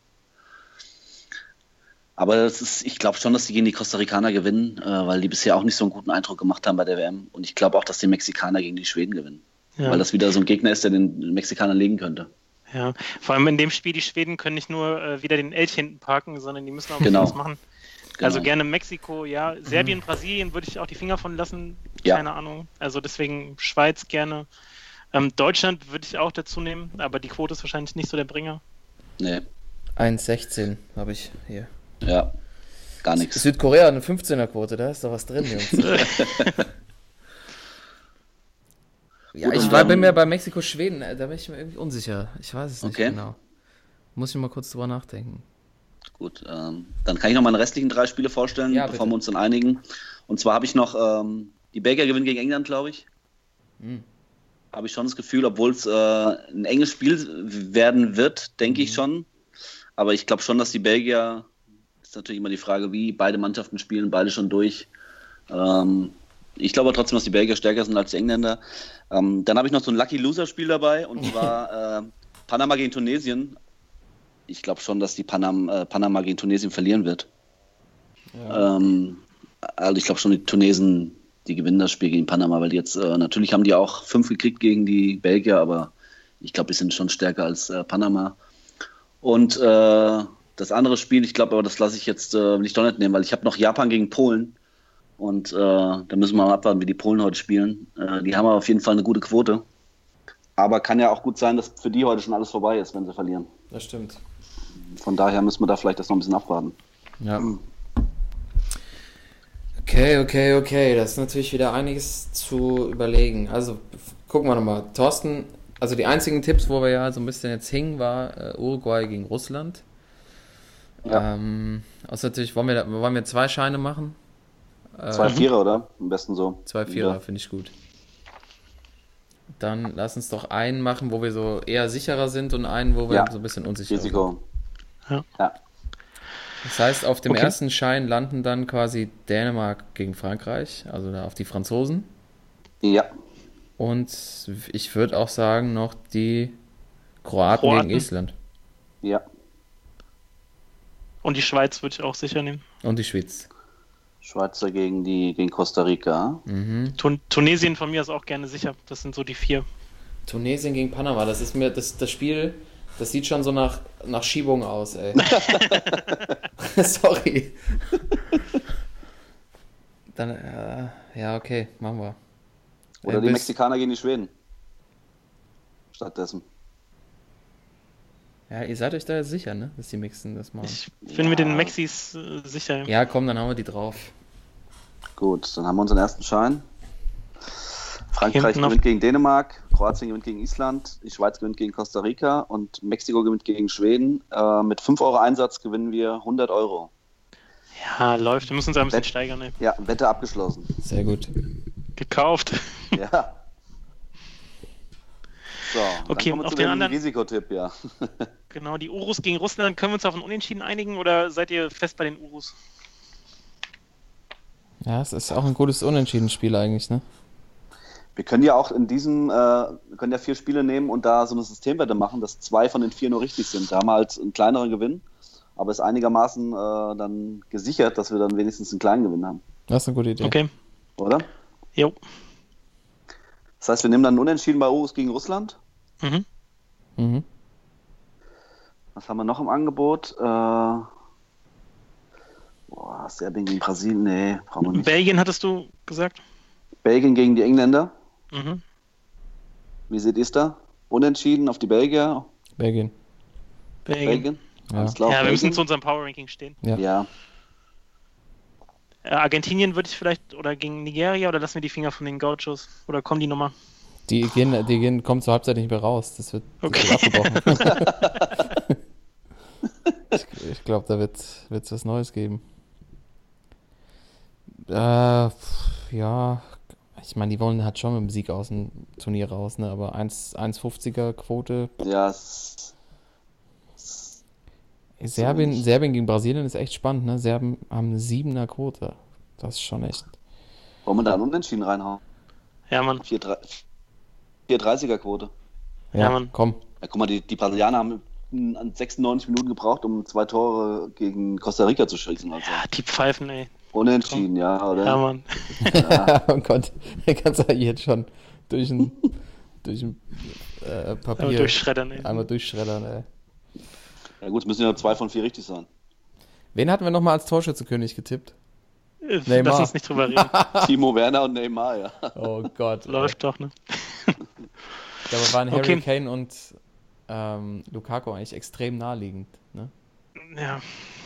Aber ist, ich glaube schon, dass die gegen die Costa Ricaner gewinnen, äh, weil die bisher auch nicht so einen guten Eindruck gemacht haben bei der WM. Und ich glaube auch, dass die Mexikaner gegen die Schweden gewinnen. Ja. Weil das wieder so ein Gegner ist, der den Mexikanern legen könnte. Ja, vor allem in dem Spiel, die Schweden können nicht nur äh, wieder den Elch hinten parken, sondern die müssen auch genau. was machen. Genau. Also gerne Mexiko, ja. Serbien, mhm. Brasilien würde ich auch die Finger von lassen. Ja. Keine Ahnung. Also deswegen Schweiz gerne. Ähm, Deutschland würde ich auch dazu nehmen, aber die Quote ist wahrscheinlich nicht so der Bringer. Nee. 1,16 habe ich hier. Ja, gar nichts. Südkorea eine 15er Quote, da ist doch was drin, Jungs. Ja, ich war, bin mir bei Mexiko-Schweden, äh, da bin ich mir irgendwie unsicher. Ich weiß es nicht okay. genau. Muss ich mal kurz drüber nachdenken. Gut, ähm, dann kann ich noch meine restlichen drei Spiele vorstellen, ja, bevor wir uns dann einigen. Und zwar habe ich noch ähm, die Belgier gewinnen gegen England, glaube ich. Hm. Habe ich schon das Gefühl, obwohl es äh, ein enges Spiel werden wird, denke hm. ich schon. Aber ich glaube schon, dass die Belgier, natürlich immer die Frage, wie beide Mannschaften spielen, beide schon durch. Ähm, ich glaube trotzdem, dass die Belgier stärker sind als die Engländer. Ähm, dann habe ich noch so ein Lucky Loser-Spiel dabei und zwar äh, Panama gegen Tunesien. Ich glaube schon, dass die Panam, äh, Panama gegen Tunesien verlieren wird. Ja. Ähm, also ich glaube schon, die Tunesen, die gewinnen das Spiel gegen Panama, weil jetzt äh, natürlich haben die auch fünf gekriegt gegen die Belgier, aber ich glaube, die sind schon stärker als äh, Panama. Und äh, das andere Spiel, ich glaube aber, das lasse ich jetzt äh, nicht doch nicht nehmen, weil ich habe noch Japan gegen Polen. Und äh, da müssen wir mal abwarten, wie die Polen heute spielen. Äh, die haben aber auf jeden Fall eine gute Quote. Aber kann ja auch gut sein, dass für die heute schon alles vorbei ist, wenn sie verlieren. Das stimmt. Von daher müssen wir da vielleicht das noch ein bisschen abwarten. Ja. Okay, okay, okay. Das ist natürlich wieder einiges zu überlegen. Also gucken wir nochmal. Thorsten, also die einzigen Tipps, wo wir ja so ein bisschen jetzt hingen, war äh, Uruguay gegen Russland. Ja. Ähm, außer natürlich, wollen wir, wollen wir zwei Scheine machen? Zwei ähm, Vierer, oder? Am besten so. Zwei Vierer, ja. finde ich gut. Dann lass uns doch einen machen, wo wir so eher sicherer sind und einen, wo wir ja. so ein bisschen unsicherer Risiko. sind. Ja. Das heißt, auf dem okay. ersten Schein landen dann quasi Dänemark gegen Frankreich, also da auf die Franzosen. Ja. Und ich würde auch sagen, noch die Kroaten, Kroaten, gegen Island. Ja. Und die Schweiz würde ich auch sicher nehmen. Und die Schweiz. Schweizer gegen die gegen Costa Rica. Mhm. Tun Tunesien von mir ist auch gerne sicher. Das sind so die vier. Tunesien gegen Panama, das ist mir das, das Spiel, das sieht schon so nach, nach Schiebung aus, ey. Sorry. Dann, äh, ja, okay, machen wir. Oder die Mexikaner gegen die Schweden. Stattdessen. Ja, ihr seid euch da sicher, ne? Dass die Mixen das machen. Ich bin ja. mit den Mexis äh, sicher. Ja, komm, dann haben wir die drauf. Gut, dann haben wir unseren ersten Schein. Frankreich gewinnt gegen Dänemark, Kroatien gewinnt gegen Island, die Schweiz gewinnt gegen Costa Rica und Mexiko gewinnt gegen Schweden. Äh, mit 5 Euro Einsatz gewinnen wir 100 Euro. Ja, läuft. Wir müssen uns ein bisschen Wett steigern. Ey. Ja, Wette abgeschlossen. Sehr gut. Gekauft. Ja. So, okay, auf den anderen Risikotipp, ja. genau, die Urus gegen Russland, können wir uns auf ein Unentschieden einigen oder seid ihr fest bei den Urus? Ja, es ist auch ein gutes Unentschieden-Spiel eigentlich, ne? Wir können ja auch in diesem, äh, wir können ja vier Spiele nehmen und da so eine Systemwette machen, dass zwei von den vier nur richtig sind. Da haben wir halt einen kleineren Gewinn, aber ist einigermaßen äh, dann gesichert, dass wir dann wenigstens einen kleinen Gewinn haben. Das ist eine gute Idee. Okay. Oder? Jo. Das heißt, wir nehmen dann einen Unentschieden bei Urus gegen Russland. Mhm. Mhm. Was haben wir noch im Angebot? Äh, boah, Serbien gegen Brasilien, nee, brauchen wir nicht. Belgien hattest du gesagt? Belgien gegen die Engländer. Mhm. Wie seht ihr es da? Unentschieden auf die Belgier? Belgien. Belgien. Belgien? Ja, ja wir Belgien. müssen zu unserem Power Ranking stehen. Ja. ja. Äh, Argentinien würde ich vielleicht, oder gegen Nigeria, oder lassen wir die Finger von den Gauchos? Oder kommen die nochmal? Die gehen, die gehen, kommen zur Halbzeit nicht mehr raus. Das wird, das okay. wird abgebrochen. ich, ich glaube, da wird es was Neues geben. Äh, ja, ich meine, die wollen halt schon mit dem Sieg aus dem Turnier raus, ne? Aber 1,50er Quote. Ja. Serbien, Serbien gegen Brasilien ist echt spannend, ne? Serben haben eine 7er Quote. Das ist schon echt. Wollen wir da einen Unentschieden reinhauen? Ja, Mann. 4,30er Quote. Ja, ja, Mann. Komm. Ja, guck mal, die, die Brasilianer haben 96 Minuten gebraucht, um zwei Tore gegen Costa Rica zu schießen. Also. Ja, die pfeifen, ey. Unentschieden, ja, oder? Ja, Mann. Ja. oh Gott, der kannst du jetzt schon durch ein, durch ein äh, Papier. Einmal durchschreddern, ey. Einmal durchschreddern, ey. Ja, gut, es müssen ja zwei von vier richtig sein. Wen hatten wir nochmal als Torschützekönig getippt? Äh, Neymar. Lass uns nicht drüber reden. Timo Werner und Neymar, ja. Oh Gott. Läuft doch, ne? Dabei waren Harry okay. Kane und ähm, Lukaku eigentlich extrem naheliegend, ne? Ja.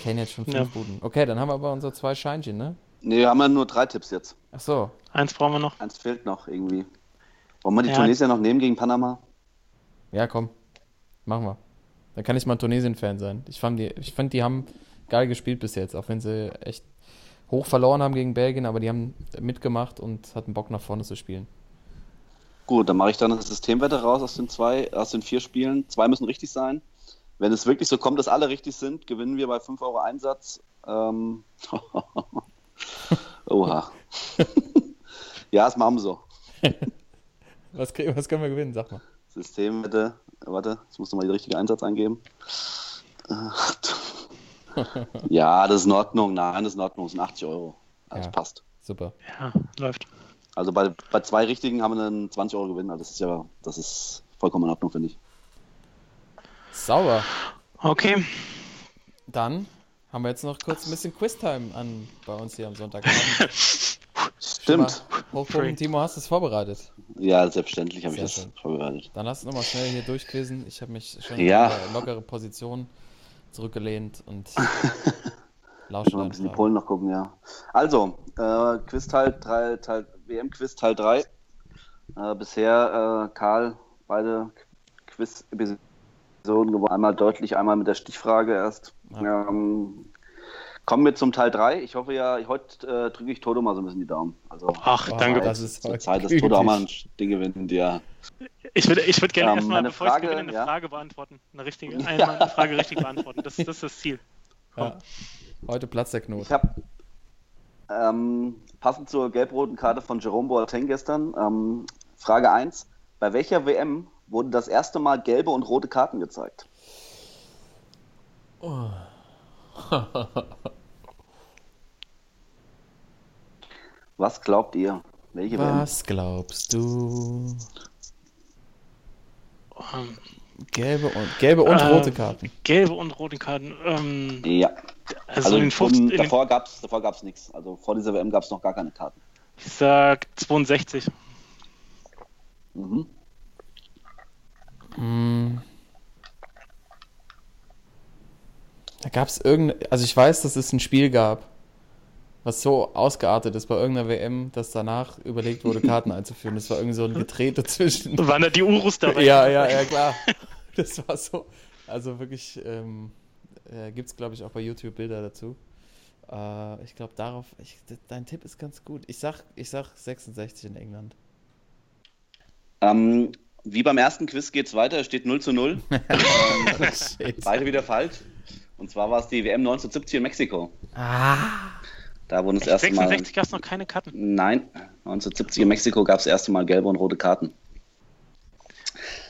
Kane jetzt schon fünf ja. Buden. Okay, dann haben wir aber unsere zwei Scheinchen, ne? Ne, haben wir nur drei Tipps jetzt. Ach so. Eins brauchen wir noch. Eins fehlt noch irgendwie. Wollen wir die ja. Tunesier noch nehmen gegen Panama? Ja, komm. Machen wir. Dann kann ich mal Tunesien-Fan sein. Ich fand, die, ich fand, die haben geil gespielt bis jetzt, auch wenn sie echt hoch verloren haben gegen Belgien, aber die haben mitgemacht und hatten Bock nach vorne zu spielen. Gut, dann mache ich dann das Systemwette raus aus den zwei, aus den vier Spielen. Zwei müssen richtig sein. Wenn es wirklich so kommt, dass alle richtig sind, gewinnen wir bei 5 Euro Einsatz. Ähm, Oha. ja, das machen wir so. was, was können wir gewinnen? Sag mal. Systemwette. Warte, ich muss nochmal den richtigen Einsatz eingeben. ja, das ist in Ordnung. Nein, das ist in Ordnung. Das sind 80 Euro. Das ja, passt. Super. Ja, läuft. Also bei, bei zwei richtigen haben wir einen 20 Euro Gewinn. Also das ist ja, das ist vollkommen in Ordnung, finde ich. Sauber. Okay. Dann haben wir jetzt noch kurz ein bisschen Quiztime an bei uns hier am Sonntag. Stimmt. Hochpumpen, Timo, hast du es vorbereitet? Ja, selbstverständlich habe ich das vorbereitet. Dann hast du nochmal schnell hier durchquizzen. Ich habe mich schon ja. in eine lockere Position zurückgelehnt und lausche mal ein bisschen die Polen noch gucken, ja. Also, äh, Quiz Teil 3, Teil, WM-Quiz Teil 3. Äh, bisher äh, Karl beide Quiz-Episoden gewonnen. Einmal deutlich, einmal mit der Stichfrage erst. Ja. Ähm, kommen wir zum Teil 3. Ich hoffe ja, heute äh, drücke ich Toto mal so ein bisschen die Daumen. Also, Ach, danke. Das ist zur Zeit, dass Toto auch mal ein Ding gewinnt, ja. Ich würde, ich würde gerne ähm, erstmal, bevor Frage, ich gewinne, eine ja? Frage beantworten. Eine, richtige, ja. eine Frage richtig beantworten. Das, das ist das Ziel. Ja. Heute Platz der Knoten. Ich habe ähm, passend zur gelb-roten Karte von Jerome Boateng gestern, ähm, Frage 1. Bei welcher WM wurde das erste Mal gelbe und rote Karten gezeigt? Oh. Was glaubt ihr? Welche Was WM? glaubst du? Um, gelbe und, gelbe und äh, rote Karten. Gelbe und rote Karten. Ähm, ja. Also, also in 15, in davor gab es davor gab's nichts. Also vor dieser WM gab es noch gar keine Karten. Ich sag 62. Mhm. Hm. Da gab es irgendeine. Also ich weiß, dass es ein Spiel gab, was so ausgeartet ist bei irgendeiner WM, dass danach überlegt wurde, Karten einzuführen. Das war irgendwie so ein Getrete zwischen. Waren da die Urus dabei? Ja, ja, ja, klar. Das war so. Also wirklich, ähm, äh, gibt es, glaube ich, auch bei YouTube Bilder dazu. Äh, ich glaube, darauf. Ich, dein Tipp ist ganz gut. Ich sag, ich sag 66 in England. Ähm, wie beim ersten Quiz geht es weiter, es steht 0 zu 0. ähm, beide wieder falsch. Und zwar war es die WM 1970 in Mexiko. Ah. Da wurden das erste 66 Mal. 66 gab es noch keine Karten. Nein, 1970 in Mexiko gab es das erste Mal gelbe und rote Karten.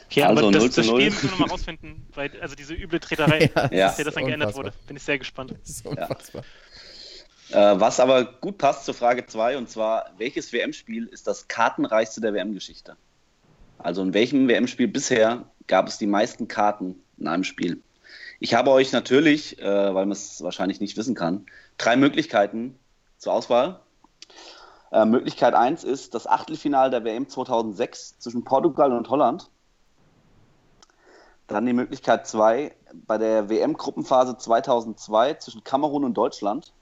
Okay, also aber das, das Spiel müssen wir nochmal rausfinden, weil also diese üble Treterei, ja, dass ja, das dann geändert wurde. Bin ich sehr gespannt. Das ist unfassbar. Ja. Äh, was aber gut passt zur Frage 2, und zwar, welches WM-Spiel ist das kartenreichste der WM-Geschichte? Also in welchem WM-Spiel bisher gab es die meisten Karten in einem Spiel? Ich habe euch natürlich, äh, weil man es wahrscheinlich nicht wissen kann, drei Möglichkeiten zur Auswahl. Äh, Möglichkeit 1 ist das Achtelfinale der WM 2006 zwischen Portugal und Holland. Dann die Möglichkeit 2 bei der WM-Gruppenphase 2002 zwischen Kamerun und Deutschland.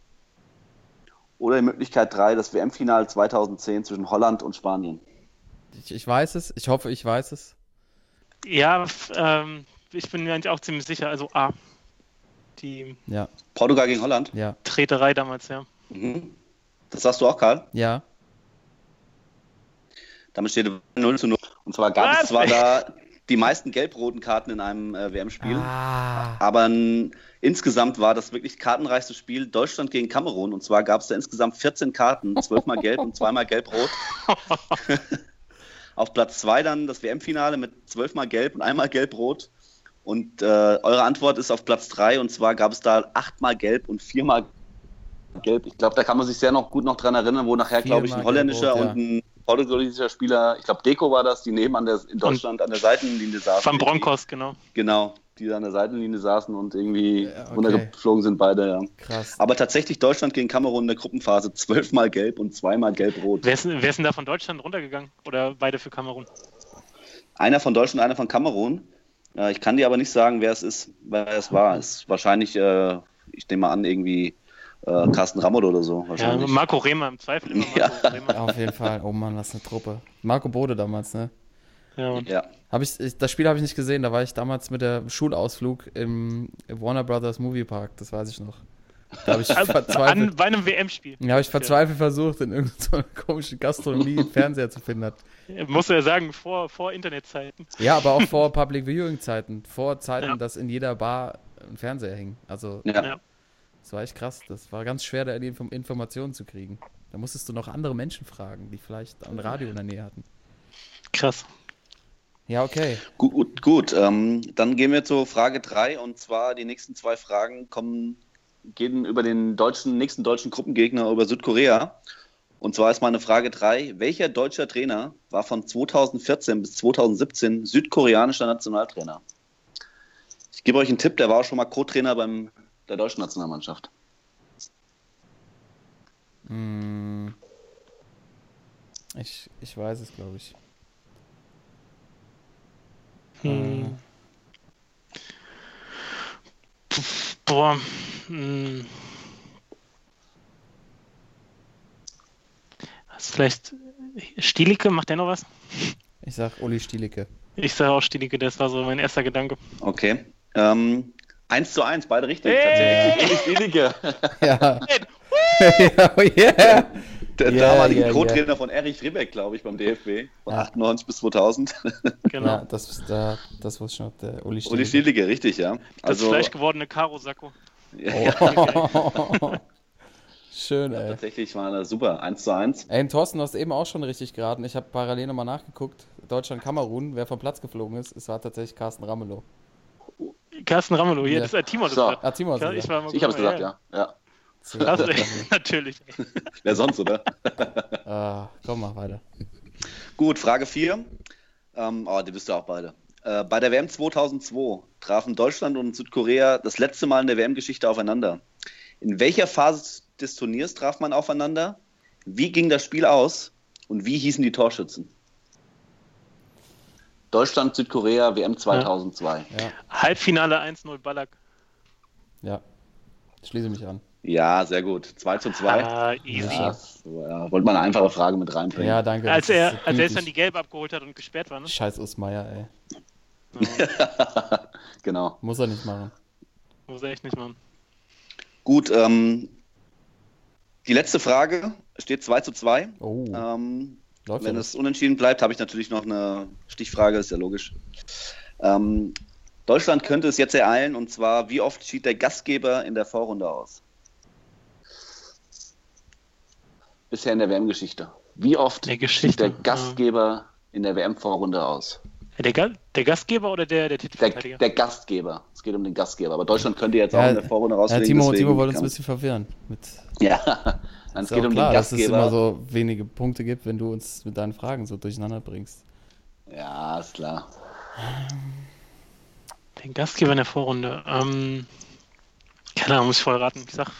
Oder die Möglichkeit 3 das WM-Finale 2010 zwischen Holland und Spanien. Ich, ich, weiß es, ich hoffe, ich weiß es. Ja, ähm, ich bin mir eigentlich auch ziemlich sicher. Also A. Die ja. Portugal gegen Holland? Ja. Treterei damals, ja. Mhm. Das sagst du auch, Karl? Ja. Damit steht 0 zu 0. Und zwar gab Was? es zwar da die meisten gelb-roten Karten in einem äh, WM-Spiel, ah. aber n, insgesamt war das wirklich kartenreichste Spiel Deutschland gegen Kamerun. Und zwar gab es da insgesamt 14 Karten, zwölfmal gelb und zweimal gelb-rot. Auf Platz 2 dann das WM-Finale mit zwölfmal gelb und einmal gelb-rot. Und äh, eure Antwort ist auf Platz 3 und zwar gab es da achtmal gelb und viermal gelb. Ich glaube, da kann man sich sehr noch gut noch dran erinnern, wo nachher, glaube ich, ein holländischer und ein portugiesischer Spieler, ich glaube, Deko war das, die neben an der, in Deutschland an der Seitenlinie saßen. Van Bronckhorst, genau. Genau, die an der Seitenlinie saßen und irgendwie ja, okay. runtergeflogen sind beide, ja. Krass. Aber tatsächlich Deutschland gegen Kamerun in der Gruppenphase zwölfmal gelb und zweimal gelb-rot. Wer, wer ist denn da von Deutschland runtergegangen? Oder beide für Kamerun? Einer von Deutschland, einer von Kamerun. Äh, ich kann dir aber nicht sagen, wer es ist, wer es war. Es ist wahrscheinlich, äh, ich nehme mal an, irgendwie äh, Carsten Rammel oder so. Ja, Marco Rehmer im Zweifel immer ja. ja. auf jeden Fall. Oh Mann, was eine Truppe. Marco Bode damals, ne? Ja. ja. Hab ich, das Spiel habe ich nicht gesehen, da war ich damals mit der Schulausflug im Warner Brothers Movie Park, das weiß ich noch. Da habe ich verzweifelt. An, bei einem WM-Spiel. Ja, habe ich verzweifelt ja. versucht, in irgendeiner komischen Gastronomie einen Fernseher zu finden. Muss ja sagen, vor, vor Internetzeiten. Ja, aber auch vor Public Viewing-Zeiten. Vor Zeiten, ja. dass in jeder Bar ein Fernseher hing. Also, ja. das war echt krass. Das war ganz schwer, da die Informationen zu kriegen. Da musstest du noch andere Menschen fragen, die vielleicht ein Radio in der Nähe hatten. Krass. Ja, okay. Gut, gut. gut. Ähm, dann gehen wir zur Frage 3 und zwar die nächsten zwei Fragen kommen, gehen über den deutschen, nächsten deutschen Gruppengegner über Südkorea. Und zwar ist meine Frage 3. Welcher deutscher Trainer war von 2014 bis 2017 südkoreanischer Nationaltrainer? Ich gebe euch einen Tipp, der war auch schon mal Co-Trainer beim der deutschen Nationalmannschaft. Hm. Ich, ich weiß es, glaube ich. Hm. Boah. Hm. Vielleicht Stielicke, macht der noch was? Ich sag Uli Stielicke. Ich sage auch Stielicke, das war so mein erster Gedanke. Okay. Ähm, 1 zu 1, beide richtig. Hey! Tatsächlich. Uli Stielicke. Ja. ja, oh yeah. Der yeah, damalige yeah, Co-Trainer yeah. von Erich Ribbeck, glaube ich, beim DFB. Von ja. 98 bis 2000. Genau. Ja, das, da, das wusste schon noch der Uli Stielicke. Uli Stielicke, richtig, ja. Also, das fleischgewordene Karo-Sakko. Ja. Oh. Schön, ey. Ja, tatsächlich war das super, 1 zu 1. Ey, Thorsten, du hast eben auch schon richtig geraten. Ich habe parallel nochmal nachgeguckt. Deutschland-Kamerun, wer vom Platz geflogen ist, es war tatsächlich Carsten Ramelow. Carsten Ramelow, hier, ja. das ist Timo. So. Ah, Timo ja, ich ich habe es gesagt, ja. ja. Das, natürlich. Wer sonst, oder? ah, komm mal weiter. Gut, Frage 4. Ähm, oh, die wisst ihr auch beide. Äh, bei der WM 2002 trafen Deutschland und Südkorea das letzte Mal in der WM-Geschichte aufeinander. In welcher Phase des Turniers traf man aufeinander? Wie ging das Spiel aus? Und wie hießen die Torschützen? Deutschland, Südkorea, WM 2002. Ja. Ja. Halbfinale 1-0 Ballack. Ja, schließe mich an. Ja, sehr gut. 2 zu 2. Ah, easy. Ja, ja, wollte mal eine einfache Frage mit reinbringen. Ja, danke. Als er, als er dann die Gelbe abgeholt hat und gesperrt war, ne? Scheiß Usmeier, ey. genau. Muss er nicht machen. Muss er echt nicht machen. Gut, ähm, die letzte Frage steht 2 zu 2. Oh. Ähm, wenn es unentschieden bleibt, habe ich natürlich noch eine Stichfrage, ist ja logisch. Ähm, Deutschland könnte es jetzt ereilen und zwar, wie oft schied der Gastgeber in der Vorrunde aus? Bisher in der WM-Geschichte. Wie oft der schied der Gastgeber in der WM-Vorrunde aus? Der, Ga der, Gastgeber oder der, der Titelverteidiger? Der, der, Gastgeber. Es geht um den Gastgeber. Aber Deutschland könnte jetzt ja, auch in der Vorrunde rausfliegen. Ja, Timo, Timo wollte uns ein bisschen verwirren. Mit ja, es geht um klar, den Gastgeber. dass es immer so wenige Punkte gibt, wenn du uns mit deinen Fragen so durcheinander bringst. Ja, ist klar. Den Gastgeber in der Vorrunde. Ähm, keine Ahnung, muss ich voll raten. Ich sag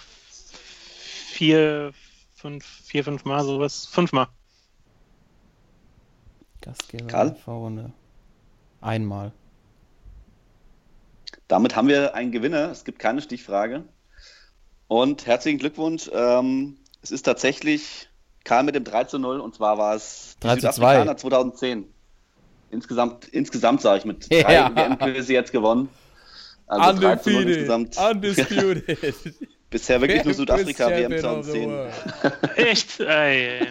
vier, fünf, vier, fünf Mal sowas. Fünf Mal. Gastgeber Karl? Vorrunde. Einmal. Damit haben wir einen Gewinner. Es gibt keine Stichfrage. Und herzlichen Glückwunsch. Ähm, es ist tatsächlich Karl mit dem 3 zu 0 und zwar war es die 3 Südafrikaner 2010. Insgesamt, insgesamt sage ich mit drei ja. WM-Quizze jetzt gewonnen. Also Undefeated, insgesamt. Undisputed. Bisher wirklich nur Südafrika WM 2010. Echt? Ey,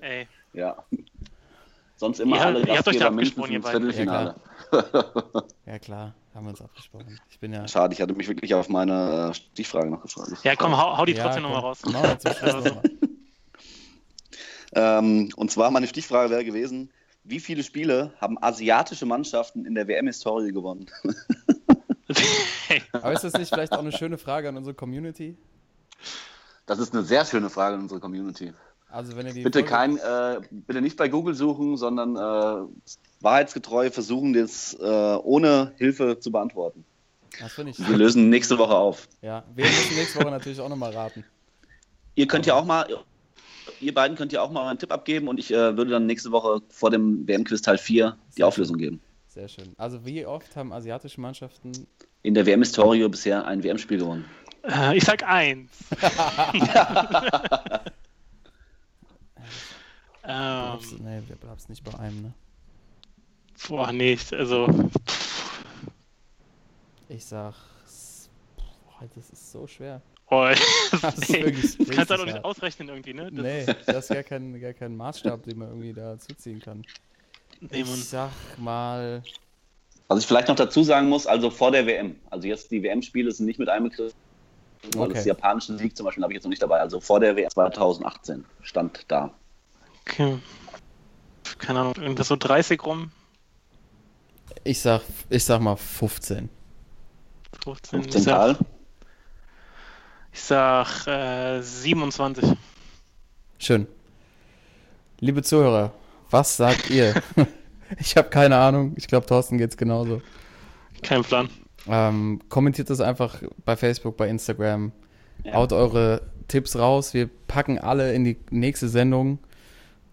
ey. Ja. Sonst immer ja, alle Gastgeber mindestens ins Viertelfinale. Ja klar. ja klar, haben wir uns abgesprochen. Ich bin ja Schade, ich hatte mich wirklich auf meine äh, Stichfrage noch gefragt. Ja, komm, hau, hau die ja, trotzdem nochmal raus. Genau, noch ähm, und zwar meine Stichfrage wäre gewesen, wie viele Spiele haben asiatische Mannschaften in der WM-Historie gewonnen? Aber ist das nicht vielleicht auch eine schöne Frage an unsere Community? Das ist eine sehr schöne Frage an unsere Community. Also wenn ihr die bitte kein, äh, bitte nicht bei Google suchen, sondern äh, wahrheitsgetreu versuchen, das äh, ohne Hilfe zu beantworten. Das finde ich. Wir lösen nächste Woche auf. Ja, wir müssen nächste Woche natürlich auch nochmal raten. Ihr könnt ja auch mal, ihr beiden könnt ja auch mal einen Tipp abgeben und ich äh, würde dann nächste Woche vor dem WM-Quiz Teil 4 die Auflösung geben. Sehr schön. Also wie oft haben asiatische Mannschaften in der WM-Historie bisher ein WM-Spiel gewonnen? Äh, ich sag eins. Ähm, nee, wir bleibst nicht bei einem, ne? Boah, nee, also. Ich sag. Boah, das ist so schwer. Oh, das ist nee, wirklich das kannst du doch nicht ausrechnen irgendwie, ne? Das nee, das ist gar kein, gar kein Maßstab, den man irgendwie da zuziehen kann. Nee, ich sag mal. Was ich vielleicht noch dazu sagen muss, also vor der WM. Also jetzt die WM-Spiele sind nicht mit einbegriffen, weil okay. das japanischen Sieg zum Beispiel habe ich jetzt noch nicht dabei. Also vor der WM 2018 stand da. Okay. Keine Ahnung, irgendwas so 30 rum. Ich sag, ich sag mal 15. 15, 15 ich sag, ich sag äh, 27. Schön. Liebe Zuhörer, was sagt ihr? ich habe keine Ahnung. Ich glaube, Thorsten geht's genauso. Kein Plan. Ähm, kommentiert das einfach bei Facebook, bei Instagram. Ja. Haut eure Tipps raus. Wir packen alle in die nächste Sendung.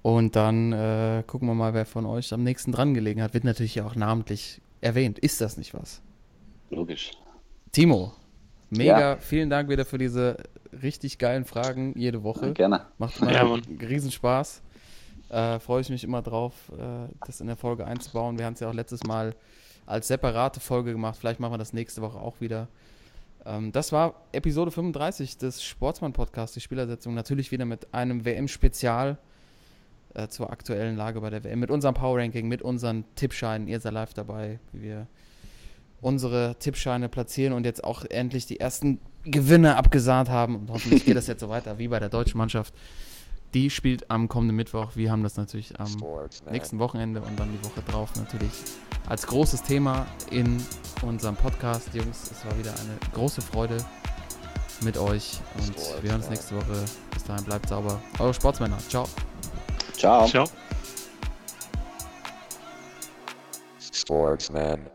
Und dann äh, gucken wir mal, wer von euch am nächsten dran gelegen hat. Wird natürlich auch namentlich erwähnt. Ist das nicht was? Logisch. Timo, mega, ja. vielen Dank wieder für diese richtig geilen Fragen jede Woche. Ja, gerne. Macht immer ja, Riesenspaß. Äh, Freue ich mich immer drauf, äh, das in der Folge einzubauen. Wir haben es ja auch letztes Mal als separate Folge gemacht. Vielleicht machen wir das nächste Woche auch wieder. Ähm, das war Episode 35 des Sportsmann-Podcasts, die Spielersetzung. Natürlich wieder mit einem WM-Spezial äh, zur aktuellen Lage bei der WM, mit unserem Power-Ranking, mit unseren Tippscheinen. Ihr seid live dabei, wie wir unsere Tippscheine platzieren und jetzt auch endlich die ersten Gewinne abgesahnt haben. Und hoffentlich geht das jetzt so weiter wie bei der deutschen Mannschaft. Die spielt am kommenden Mittwoch. Wir haben das natürlich am nächsten Wochenende und dann die Woche drauf natürlich als großes Thema in unserem Podcast. Jungs, es war wieder eine große Freude mit euch und wir hören uns nächste Woche. Bis dahin bleibt sauber. Eure Sportsmänner. Ciao. Ciao. Ciao. Sportsman.